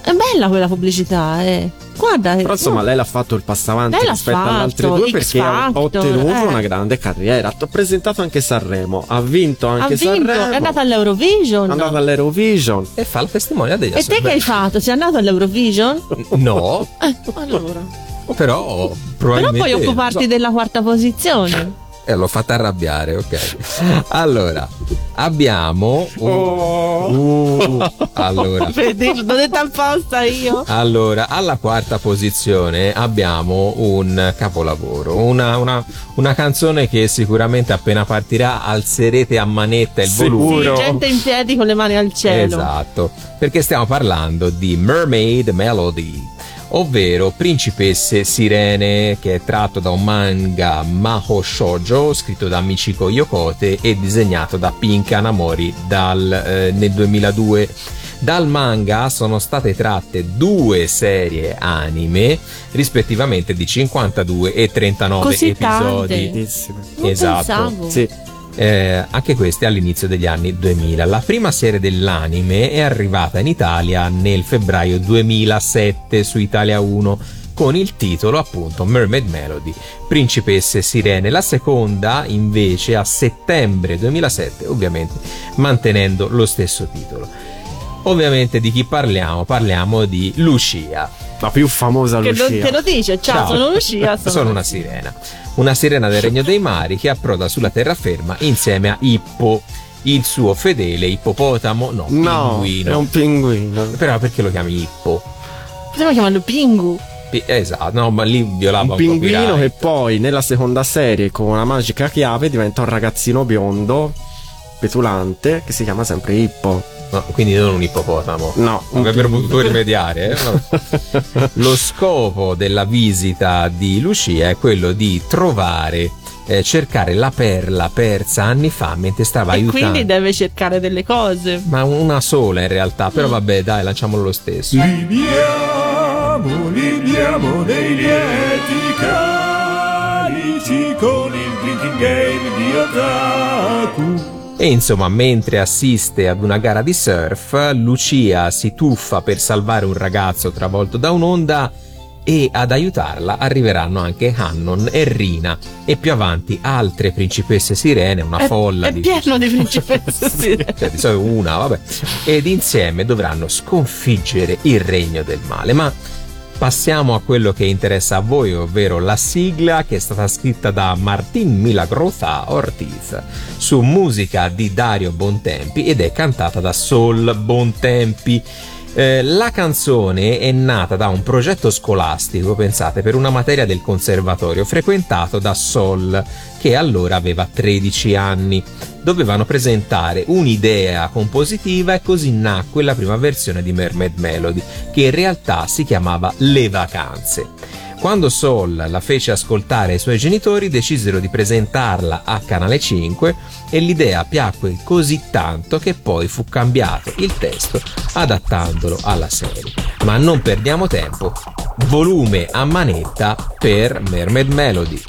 È bella quella pubblicità, eh. Guarda, Però insomma no. lei l'ha fatto il passo avanti Lei rispetto alle altre due X perché ha ottenuto eh. una grande carriera. Ha presentato anche Sanremo, ha vinto ha anche vinto, Sanremo. è andata all'Eurovision. è andata all'Eurovision. E fa la testimonial degli E te che hai fatto? Sei andato all'Eurovision? No, Eh, allora. però Però probabilmente... puoi occuparti so- della quarta posizione. Eh, l'ho fatta arrabbiare, ok. Allora, abbiamo... un- Uh, allora, l'ho detto apposta io. Allora, alla quarta posizione abbiamo un capolavoro, una, una- una canzone che sicuramente appena partirà alzerete a manetta il volume. Sì, gente in piedi con le mani al cielo. Esatto, perché stiamo parlando di Mermaid Melody, ovvero Principesse Sirene, che è tratto da un manga Maho Shoujo scritto da Michiko Yokote e disegnato da Pink Anamori dal, eh, nel 2002. Dal manga sono state tratte due serie anime, rispettivamente di 52 e 39 Così episodi. tante. Non Esatto. pensavo. Sì. Eh, anche queste all'inizio degli anni 2000. La prima serie dell'anime è arrivata in Italia nel febbraio 2007 su Italia 1 con il titolo appunto Mermaid Melody, Principesse Sirene. La seconda invece a settembre 2007, ovviamente mantenendo lo stesso titolo. Ovviamente di chi parliamo? Parliamo di Lucia. La più famosa Che Lucia. te lo dice, ciao, sono Lucia. Sono, Sono una sirena. Una sirena del regno dei mari che approda sulla terraferma insieme a Ippo, il suo fedele ippopotamo, no, No, pinguino. è un pinguino. Però perché lo chiami Ippo? Possiamo chiamarlo Pingu. Pi- esatto, no, ma lì violava Un un, pinguino che poi nella seconda serie con una magica chiave diventa un ragazzino biondo, petulante, che si chiama sempre Ippo. No, quindi non un ippopotamo. No, un Avrebbero potuto rimediare. eh? Vabbè. Lo scopo della visita di Lucia è quello di trovare, eh, cercare la perla persa anni fa mentre stava E aiutando. quindi deve cercare delle cose. Ma una sola in realtà, Mm. però vabbè, dai, lanciamolo lo stesso. Libiamo, libiamo dei lieti carici con il drinking game di Otaku. E insomma, mentre assiste ad una gara di surf, Lucia si tuffa per salvare un ragazzo travolto da un'onda e ad aiutarla arriveranno anche Hannon e Rina e più avanti altre principesse sirene, una È, folla è di pieno di principesse sirene. cioè di solito una, vabbè. Ed insieme dovranno sconfiggere il regno del male. Ma passiamo a quello che interessa a voi, ovvero la sigla che è stata scritta da Martin Milagrosa Ortiz su musica di Dario Bontempi ed è cantata da Sol Bontempi. Eh, la canzone è nata da un progetto scolastico, pensate, per una materia del conservatorio frequentato da Sol, che allora aveva 13 anni. Dovevano presentare un'idea compositiva e così nacque la prima versione di Mermaid Melody, che in realtà si chiamava Le vacanze. Quando Sol la fece ascoltare ai suoi genitori, decisero di presentarla a Canale 5 e l'idea piacque così tanto che poi fu cambiato il testo adattandolo alla serie. Ma non perdiamo tempo, volume a manetta per Mermaid Melody.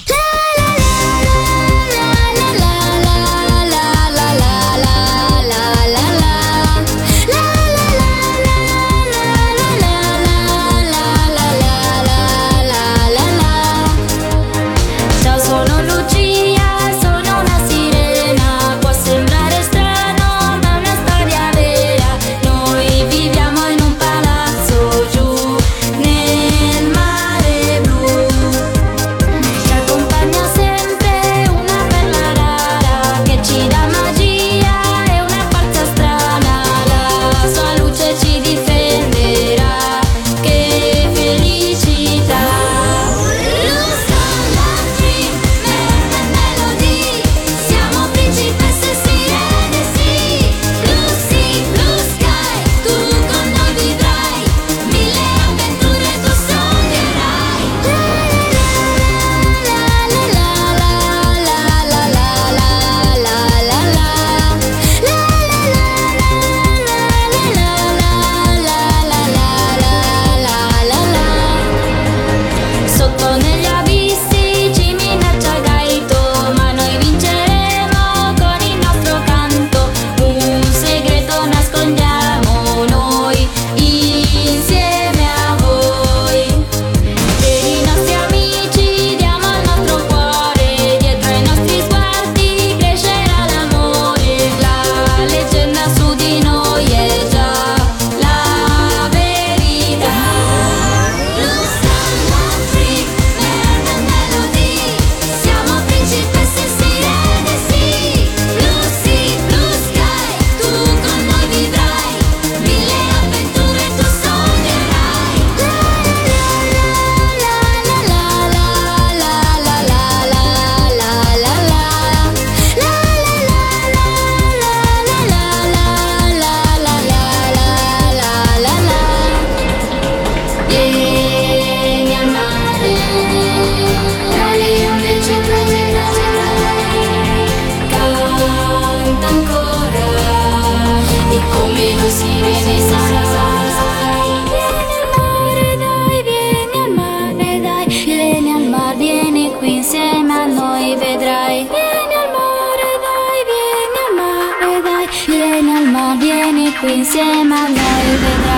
Insieme a noi vedrai. Vieni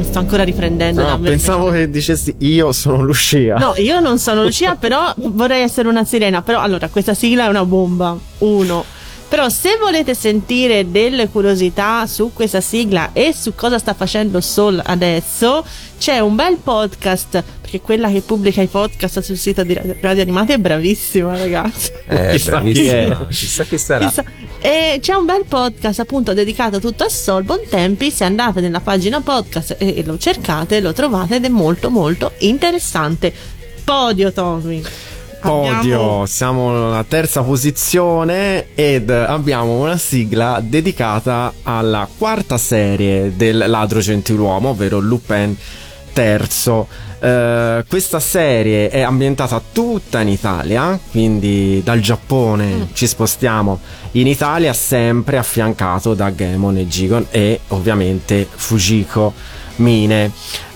mi sto ancora riprendendo. No, pensavo che dicessi io sono Lucia. No, io non sono Lucia, però vorrei essere una sirena. Però allora, questa sigla è una bomba. Uno. Però se volete sentire delle curiosità su questa sigla e su cosa sta facendo Soul adesso, c'è un bel podcast, perché quella che pubblica i podcast sul sito di Radio Animati è bravissima, ragazzi. Eh, Chissà chi è. bravissima. Chissà chi sarà. Chissà. E c'è un bel podcast appunto dedicato tutto a Soul Bontempi. Se andate nella pagina podcast e, e lo cercate, lo trovate ed è molto molto interessante. Podio, Tommy. Podio, Abbiamo- siamo alla terza posizione ed abbiamo una sigla dedicata alla quarta serie del ladro gentiluomo, ovvero Lupin terzo. Eh, questa serie è ambientata tutta in Italia, quindi dal Giappone ci spostiamo in Italia, sempre affiancato da Gemon e Gigon e ovviamente Fujiko Mine.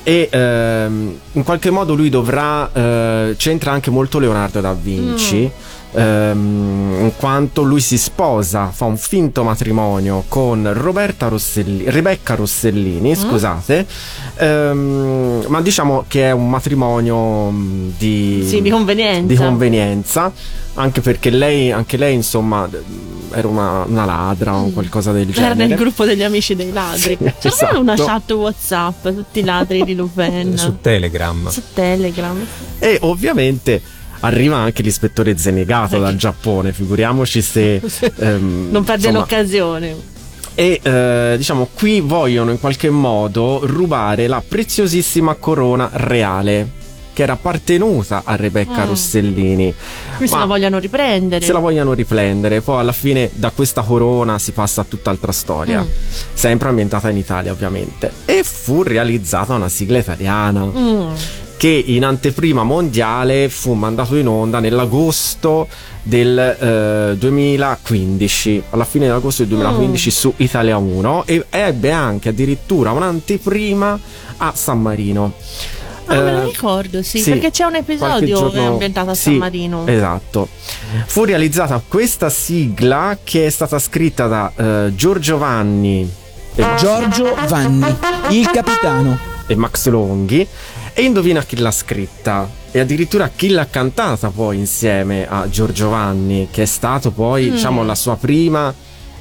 E ehm, in qualche modo lui dovrà. eh, c'entra anche molto Leonardo da Vinci. Ehm, in quanto lui si sposa, fa un finto matrimonio con Roberta Rosselli, Rebecca Rossellini, scusate, ehm, ma diciamo che è un matrimonio mh, di, Sì, di convenienza. di convenienza, anche perché lei, anche lei insomma, d- era una, una ladra o qualcosa del Era genere. nel gruppo degli amici dei ladri. Sì, C'era esatto. una chat WhatsApp, tutti i ladri di Lupin. Su Telegram. su Telegram. E ovviamente arriva anche l'ispettore Zenegato dal Giappone, figuriamoci se... ehm, Non perde insomma, l'occasione. E eh, diciamo qui vogliono in qualche modo rubare la preziosissima corona reale che era appartenuta a Rebecca Ah. Rossellini. Qui se la vogliono riprendere. se la vogliono riprendere, poi alla fine da questa corona si passa a tutt'altra storia, Mm. sempre ambientata in Italia ovviamente. E fu realizzata una sigla italiana Mm. Che in anteprima mondiale fu mandato in onda nell'agosto del eh, 2015, alla fine dell'agosto del 2015 su Italia 1 e ebbe anche addirittura un'anteprima a San Marino. Ah, me lo Eh, ricordo, sì, sì, perché c'è un episodio che è giorno- ambientato a sì, San Marino. Esatto. Fu realizzata questa sigla che è stata scritta da eh, Giorgio Vanni e, Giorgio Vanni, il capitano. e Max Longhi. E indovina chi l'ha scritta. E addirittura chi l'ha cantata poi insieme a Giorgio Vanni, che è stato poi, diciamo, la sua prima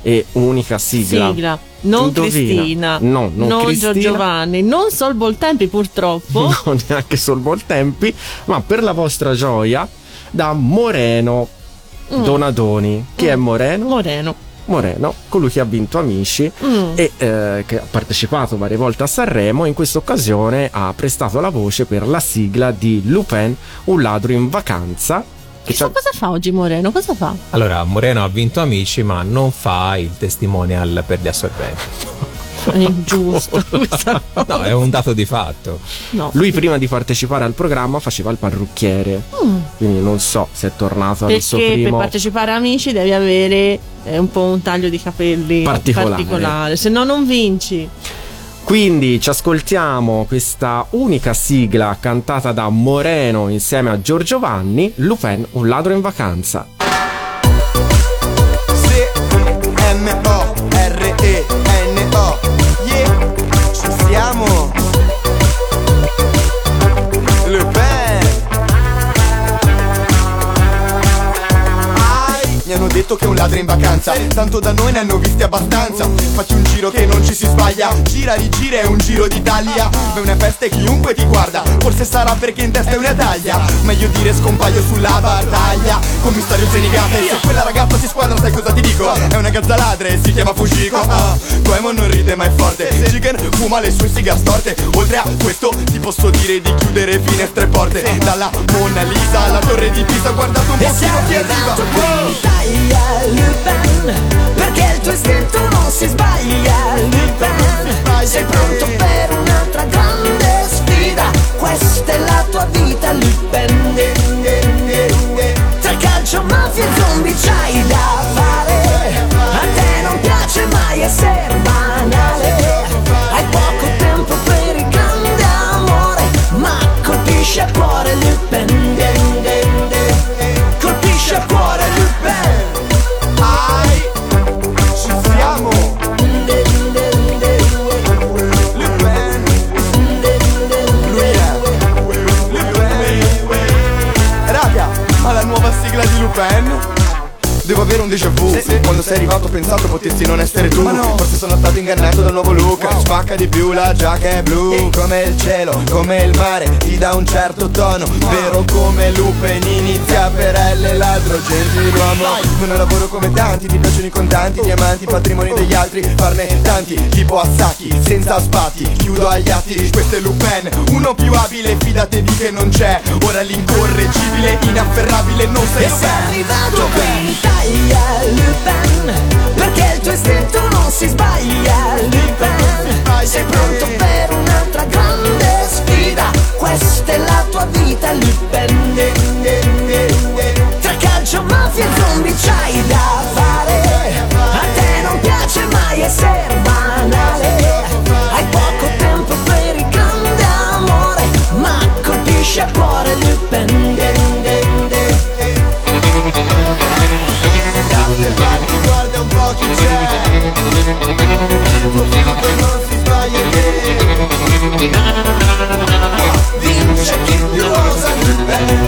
e unica sigla. Sigla. Non Indovina. Cristina. No, non Cristina. Giorgio Vanni. Non Sol Boltempi, purtroppo. non neanche sul Voltempi, ma per la vostra gioia da Moreno Mm. Donadoni. Chi è Moreno? Moreno. Moreno, colui che ha vinto Amici Mm. e eh, che ha partecipato varie volte a Sanremo. In questa occasione ha prestato la voce per la sigla di Lupin, un ladro in vacanza. Che Chissà cosa fa oggi Moreno? Cosa fa? Allora, Moreno ha vinto Amici, ma non fa il testimonial per gli assorbenti. È ingiusto. No, è un dato di fatto. no. Lui prima di partecipare al programma faceva il parrucchiere, Mm. quindi non so se è tornato al suo Perché per primo... partecipare a Amici devi avere eh, un po' un taglio di capelli Particolare. se no non vinci. Quindi ci ascoltiamo questa unica sigla cantata da Moreno insieme a Giorgio Vanni, Lupin, un ladro in vacanza. Oh. Detto che è un ladro in vacanza. Tanto da noi ne hanno visti abbastanza. Facci un giro che non ci si sbaglia. Gira, rigira, è un giro d'Italia. È una festa e chiunque ti guarda. Forse sarà perché in testa è una taglia. Meglio dire scompaio sulla battaglia. Commissario Zenigata E se quella ragazza si squadra sai cosa ti dico? È una gazza ladra e si chiama Fujiko. Ah, Goemon non ride ma è forte. Jigen fuma le sue siga storte. Oltre a questo ti posso dire di chiudere finestre e porte. Dalla Mona Lisa alla torre di Pisa Guardate un pochino chi arriva Wow. Lupin Perché il tuo istinto non si sbaglia Lupin. Sei pronto per un'altra grande sfida? Questa è la tua vita Lupin Devo avere un déjà vu. Quando sei arrivato ho pensato potessi non essere tu. Forse sono stato ingannato dal nuovo look. Spacca di più la giacca è blu Come il cielo, come il mare Ti dà un certo tono. Vero come Lupin Inizia per L ladro Gentiluomo Non lavoro come tanti Ti piacciono i contanti Diamanti, patrimoni degli altri Farne tanti Tipo a sacchi Senza spati Chiudo agli atti Questo è Lupin Uno più abile Fidate di che non c'è. Ora l'incorreggibile Inafferrabile Non sei E sei arrivato qui Italia Lupin Perché il tuo istinto non si sbaglia Lupin Sei pronto per un'altra grande sfida? Questa è la tua vita Lupin Tra calcio, mafia e zombie c'hai da fare. A te non piace mai essere banale. Hai poco tempo per il grande amore Ma colpisce a cuore c'è Tuo figlio non si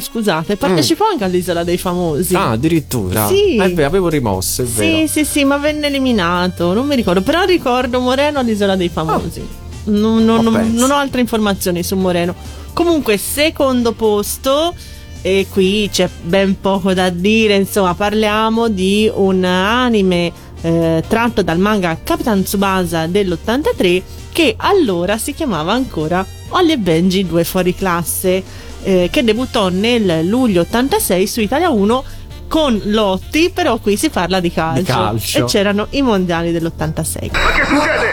Scusate, partecipò anche all'Isola dei Famosi. Ah, addirittura. Sì. Eh beh, avevo rimosso, è vero. Sì, sì, sì, ma venne eliminato. Non mi ricordo. Però ricordo Moreno all'Isola dei Famosi. Non, non- Ma non- non ho altre informazioni su Moreno. Comunque, secondo posto. E qui c'è ben poco da dire. Insomma, parliamo di un anime eh, tratto dal manga Capitan Tsubasa dell'83 che allora si chiamava ancora Ollie e Benji 2 fuori classe eh, che debuttò nel luglio 86 su Italia 1 con Lotti, però qui si parla di calcio, Di calcio. e c'erano i mondiali dell'86. Ma che succede?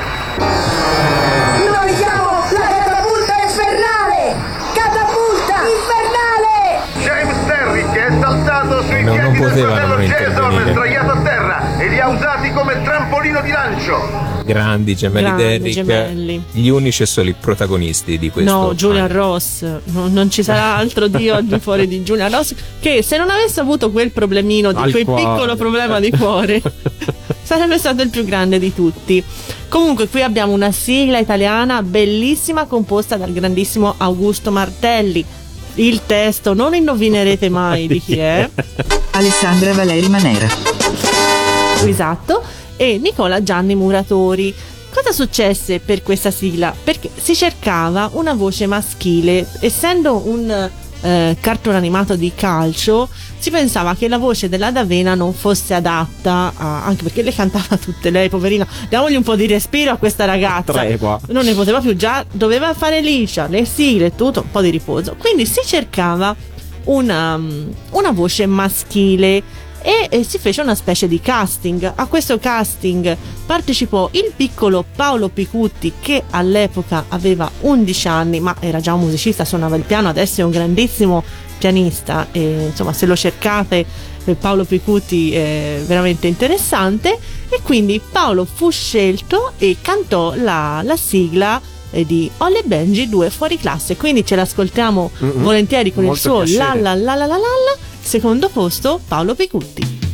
Noi siamo la catapulta infernale! Catapulta infernale! James Terry che è saltato sui No, non piedi del fratello non Jason, intervenire. sdraiato a terra e li ha usati come trampolino di lancio. Grandi gemelli Grandi Derrick, gemelli. gli unici e soli protagonisti di questo. No, Julian anime. Ross, no- non ci sarà altro di oggi fuori di Julian Ross che se non avesse avuto quel problemino, di Al quel cuore. piccolo problema di cuore, sarebbe stato il più grande di tutti. Comunque qui abbiamo una sigla italiana bellissima composta dal grandissimo Augusto Martelli. Il testo non indovinerete mai di chi è. Alessandra Valeri Manera. Esatto, e Nicola Gianni Muratori. Cosa successe per questa sigla? Perché si cercava una voce maschile, essendo un eh, cartone animato di calcio, si pensava che la voce della D'Avena non fosse adatta, a- anche perché le cantava tutte lei, poverina. Diamogli un po' di respiro a questa ragazza. Tregua. Non ne poteva più già, doveva fare liscia, le sigle, tutto, un po' di riposo. Quindi si cercava una, una voce maschile e eh, si fece una specie di casting. A questo casting partecipò il piccolo Paolo Picutti che all'epoca aveva 11 anni, ma era già un musicista, suonava il piano, adesso è un grandissimo pianista e insomma se lo cercate eh, Paolo Picutti è veramente interessante e quindi Paolo fu scelto e cantò la, la sigla eh, di Olle Benji 2 fuori classe quindi ce l'ascoltiamo Mm-mm. volentieri con il Molto suo la piacere. la la la la la la secondo posto Paolo Picutti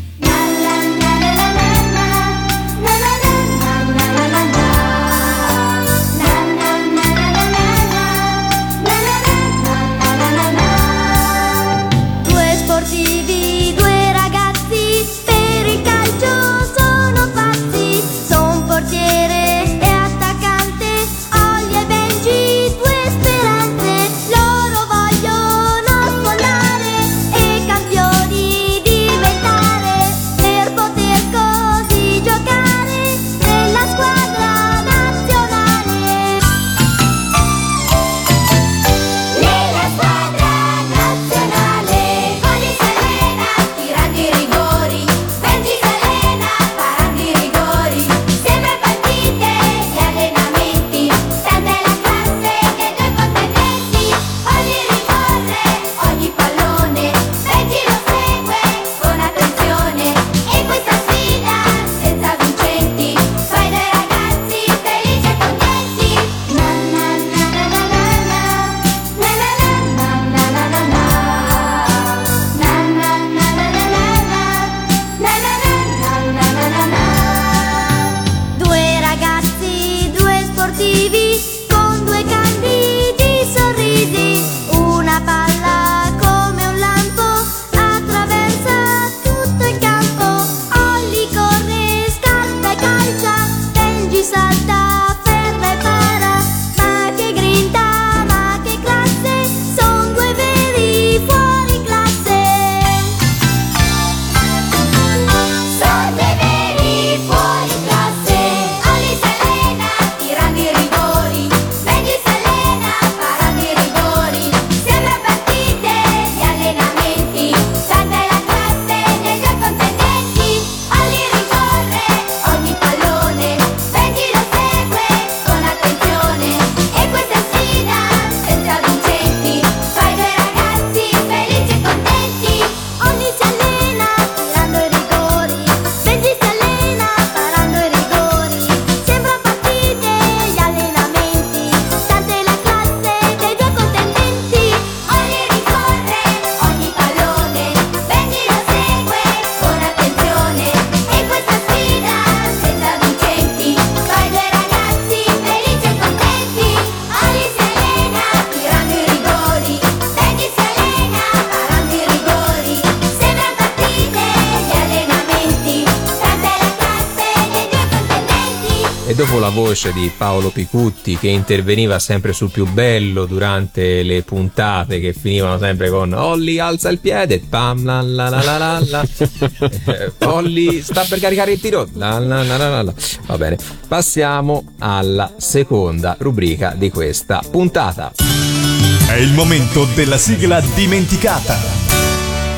voce di Paolo Picutti che interveniva sempre sul più bello durante le puntate che finivano sempre con Olli alza il piede, pam la la la la la la. Eh, Olli sta per caricare il tiro, la la la la la la. Va bene, passiamo alla seconda rubrica di questa puntata. È il momento della sigla dimenticata.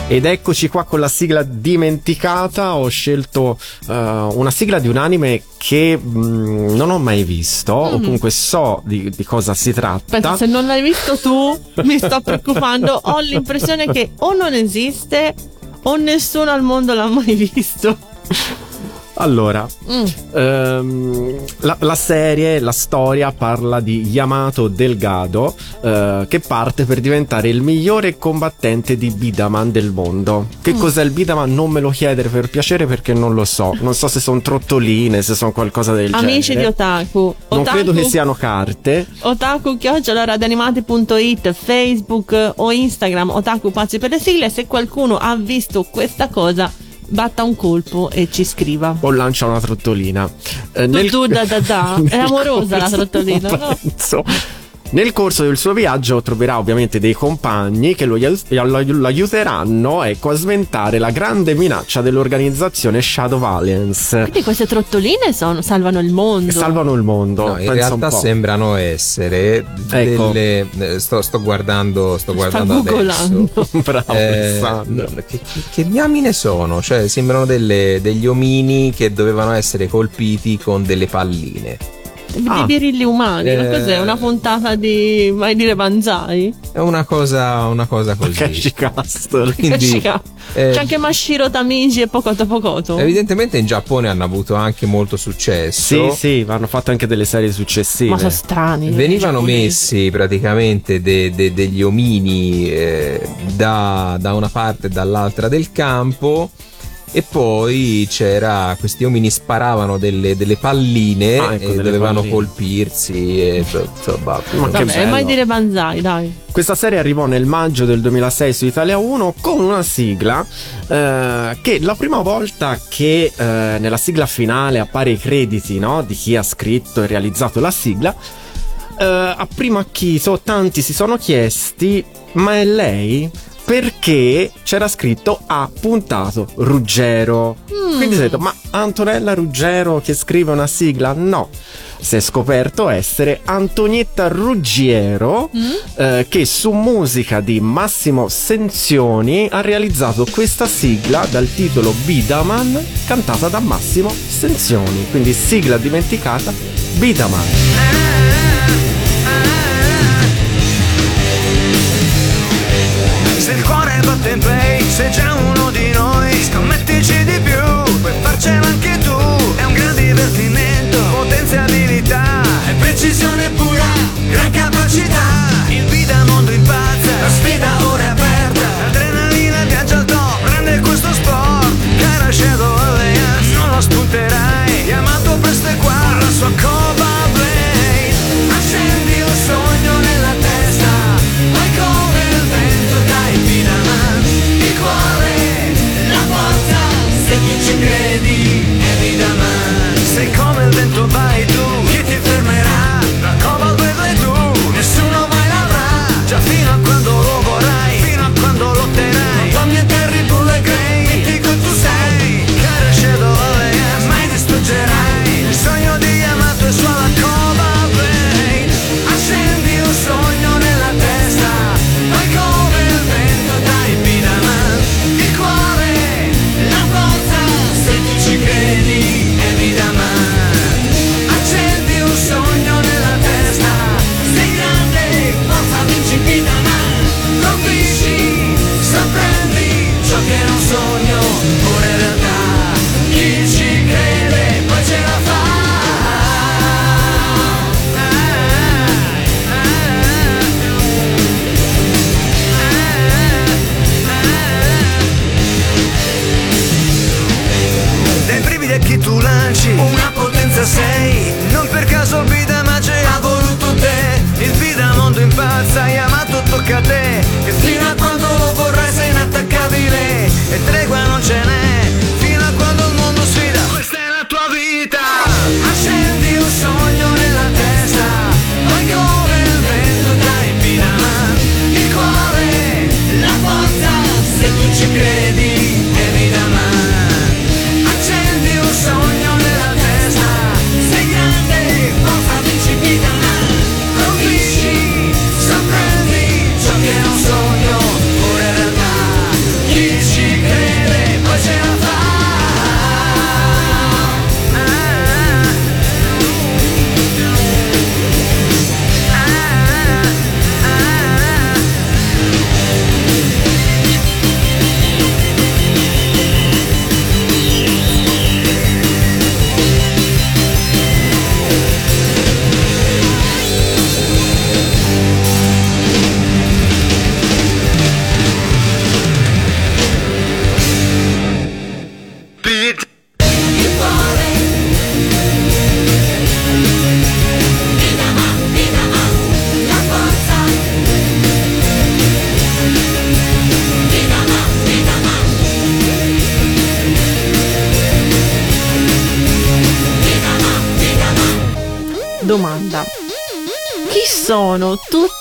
Ed eccoci qua con la sigla dimenticata. Ho scelto eh, una sigla di un anime che mm, non ho mai visto, o comunque so di, di cosa si tratta. Pensa, se non l'hai visto tu, mi sto preoccupando. Ho l'impressione che o non esiste o nessuno al mondo l'ha mai visto. Allora, Mm. ehm, la, la serie, la storia parla di Yamato Delgado eh, che parte per diventare il migliore combattente di Bidaman del mondo. Che Mm. cos'è il Bidaman? Non me lo chiedere per piacere perché non lo so. Non so se sono trottoline, se sono qualcosa del Amici di genere. Otaku. Non Otaku, credo che siano carte. Otaku chioccioladaniamati.it, Facebook o Instagram, Otaku pazzi per le sigle. Se qualcuno ha visto questa cosa, batta un colpo e ci scriva. O lancia una trottolina. Eh, Tu, tu, da, da, da. È nel amorosa la trottolina, no? penso. Nel corso del suo viaggio troverà ovviamente dei compagni che lo, lo- lo aiuteranno ecco, a sventare la grande minaccia dell'organizzazione Shadow Alliance. Quindi queste trottoline sono- salvano il mondo. Salvano il mondo. No, in realtà sembrano essere Ecco. delle. eh, Sto, sto guardando, sto guardando googolando. adesso. Bravo, Eh, che, che diamine sono? Cioè, sembrano delle- degli omini che dovevano essere colpiti con delle palline. Di Ah. birilli umani. ma Eh. Cos'è? Una puntata di. Vai dire Banzai? È una cosa, una cosa così. Cashi Castle. Quindi, C'è eh, anche Mashiro Tamiji e Pocoto Pocoto. evidentemente in Giappone hanno avuto anche molto Sì, successo. sì, hanno fatto anche delle serie successive. Ma sono strani. Venivano i giapponesi. messi praticamente de- de- degli omini eh, da, da una parte e dall'altra del campo e poi c'era questi omini sparavano delle, delle palline Ah, ecco, e delle dovevano palline. colpirsi e insomma, Ma che Vabbè, bello. mai dire Banzai, dai. Questa serie arrivò nel maggio del 2006 su Italia 1 con una sigla eh, che la prima volta che eh, nella sigla finale appare i crediti no, di chi ha scritto e realizzato la sigla, eh, a primo acchito tanti si sono chiesti ma è lei? Perché c'era scritto ha puntato Ruggero. Quindi si è detto, ma Antonella Ruggero che scrive una sigla? No. Si è scoperto essere Antonietta Ruggiero eh, che su musica di Massimo Senzioni ha realizzato questa sigla dal titolo Bidaman cantata da Massimo Senzioni. Quindi sigla dimenticata Bidaman. Se il cuore batte in play, sei già uno di noi Scommettici di più, puoi farcela anche tu. È un gran divertimento, potenziabilità E precisione pura, gran capacità. Il vida mondo impazza, la sfida ora è aperta. L'adrenalina viaggia al top, prende questo sport. Cara Shadow Alliance, non lo spunterai Chiamato presto è qua, la sua Cova look at it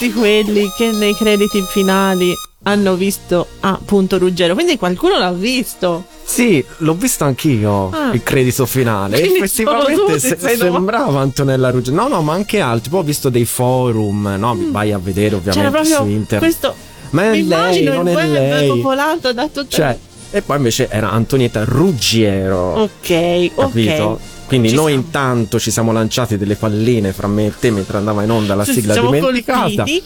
tutti quelli che nei crediti finali hanno visto appunto Ruggero? Quindi qualcuno l'ha visto. Sì, l'ho visto anch'io Ah. il credito finale. Quindi Effettivamente se- sembrava Antonella Ruggero. No, no, ma anche altri. Poi ho visto dei forum. No, vai a vedere Mm. Ovviamente su internet. questo. Ma è lei, non è lei. popolato da tutte Cioè, e poi invece era Antonietta Ruggiero. Ok, Capito? ok. Quindi Ci noi siamo. intanto ci siamo lanciati delle palline fra me e te mentre andava in onda la Ci sigla dimenticata. colpiti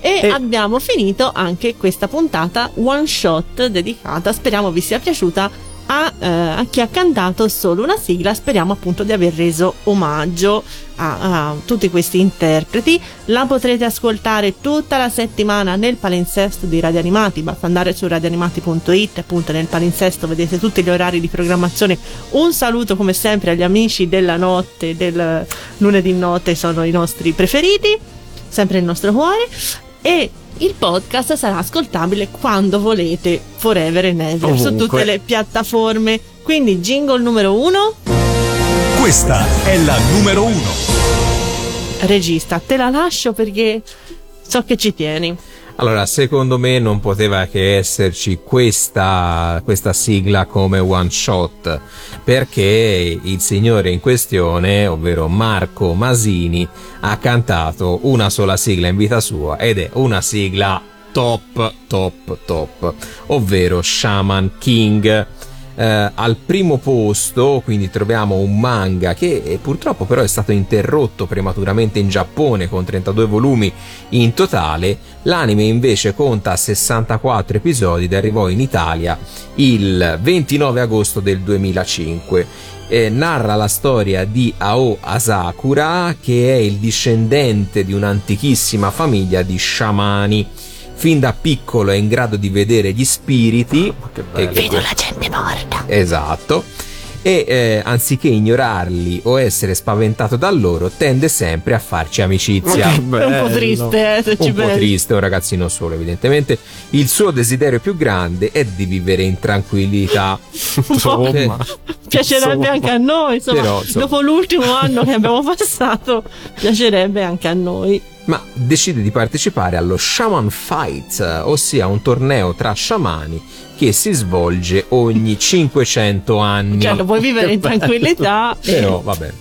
e, E- abbiamo finito anche questa puntata one shot dedicata. Speriamo vi sia piaciuta. A, eh, a chi ha cantato solo una sigla, speriamo appunto di aver reso omaggio a, a tutti questi interpreti. La potrete ascoltare tutta la settimana nel palinsesto di Radio Animati. Basta andare su radioanimati.it, appunto nel palinsesto vedete tutti gli orari di programmazione. Un saluto come sempre agli amici della notte, del lunedì notte, sono i nostri preferiti sempre nel nostro cuore. E il podcast sarà ascoltabile quando volete, forever and ever, su Ovunque. tutte le piattaforme. Quindi, jingle numero uno, Questa è la numero uno. regista, te la lascio perché so che ci tieni. Allora, secondo me non poteva che esserci questa, questa sigla come one shot, perché il signore in questione, ovvero Marco Masini, ha cantato una sola sigla in vita sua ed è una sigla top, top, top, ovvero Shaman King. Eh, al primo posto quindi troviamo un manga che eh, purtroppo però è stato interrotto prematuramente in Giappone con 32 volumi in totale. L'anime invece conta 64 episodi ed arrivò in Italia il 29 agosto del 2005 Eh, narra la storia di Ao Asakura che è il discendente di un'antichissima famiglia di sciamani fin da piccolo è in grado di vedere gli spiriti e- Vedo la gente morta. Esatto. E eh, anziché ignorarli o essere spaventato da loro, tende sempre a farci amicizia. È un po' triste, eh, se ci Un po' pensi. triste, un ragazzino solo, evidentemente. Il suo desiderio più grande è di vivere in tranquillità. Insomma. Piacerebbe Insomma. anche a noi, insomma, Però, insomma. dopo l'ultimo anno che abbiamo passato, piacerebbe anche a noi. ma decide di partecipare allo Shaman Fight, eh, ossia un torneo tra sciamani che si svolge ogni 500 anni. Cioè, lo puoi vivere in tranquillità. Però, vabbè.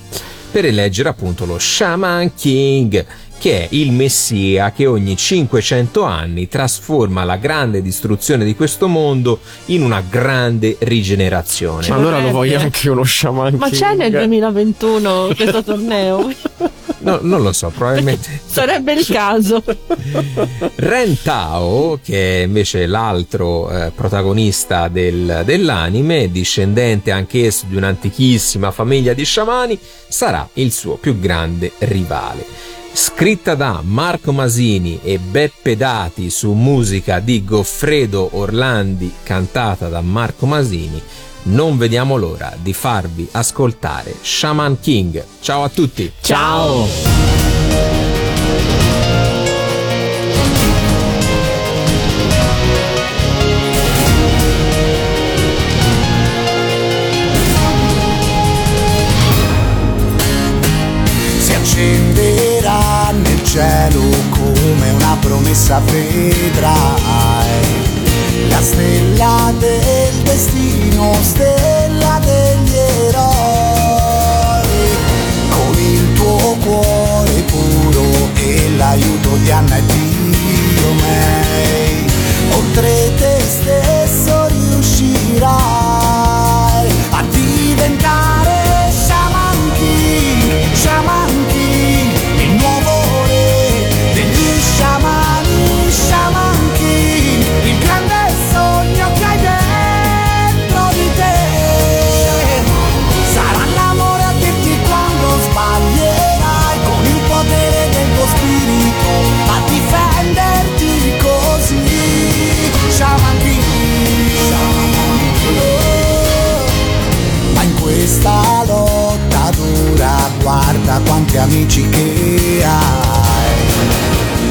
Per eleggere appunto lo Shaman King, che è il messia che ogni 500 anni trasforma la grande distruzione di questo mondo in una grande rigenerazione. Ma allora lo voglio anche uno Shaman Ma c'è King. nel 2021 questo torneo? No, non lo so, probabilmente. Sarebbe il caso. Ren Tao, che è invece l'altro eh, protagonista del- dell'anime, discendente anch'esso di un'antichissima famiglia di sciamani, sarà il suo più grande rivale. Scritta da Marco Masini e Beppe Dati su musica di Goffredo Orlandi, cantata da Marco Masini, non vediamo l'ora di farvi ascoltare Shaman King. Ciao a tutti! Ciao! si accenderà nel cielo come una promessa vedrai la stella del destino, stella degli eroi. Con il tuo cuore puro e l'aiuto di Anna e Diomei oltre te stesso riuscirai pochi amici che hai.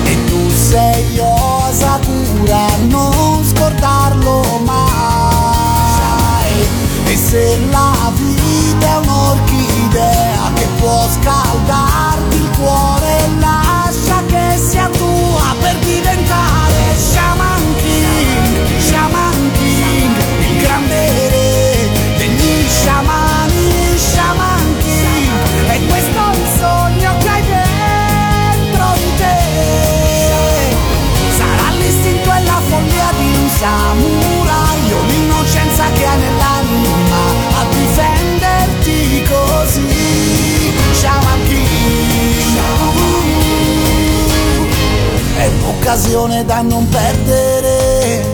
E tu sei osatura non scordarlo mai. E se la vita è un'orchidea che può scaldarti il cuore lascia che sia tua per diventare sciamano samurai, l'innocenza che ha nell'anima a difenderti così. Shaman King, è un'occasione da non perdere,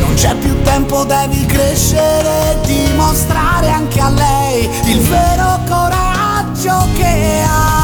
non c'è più tempo, devi crescere, dimostrare anche a lei il vero coraggio che hai.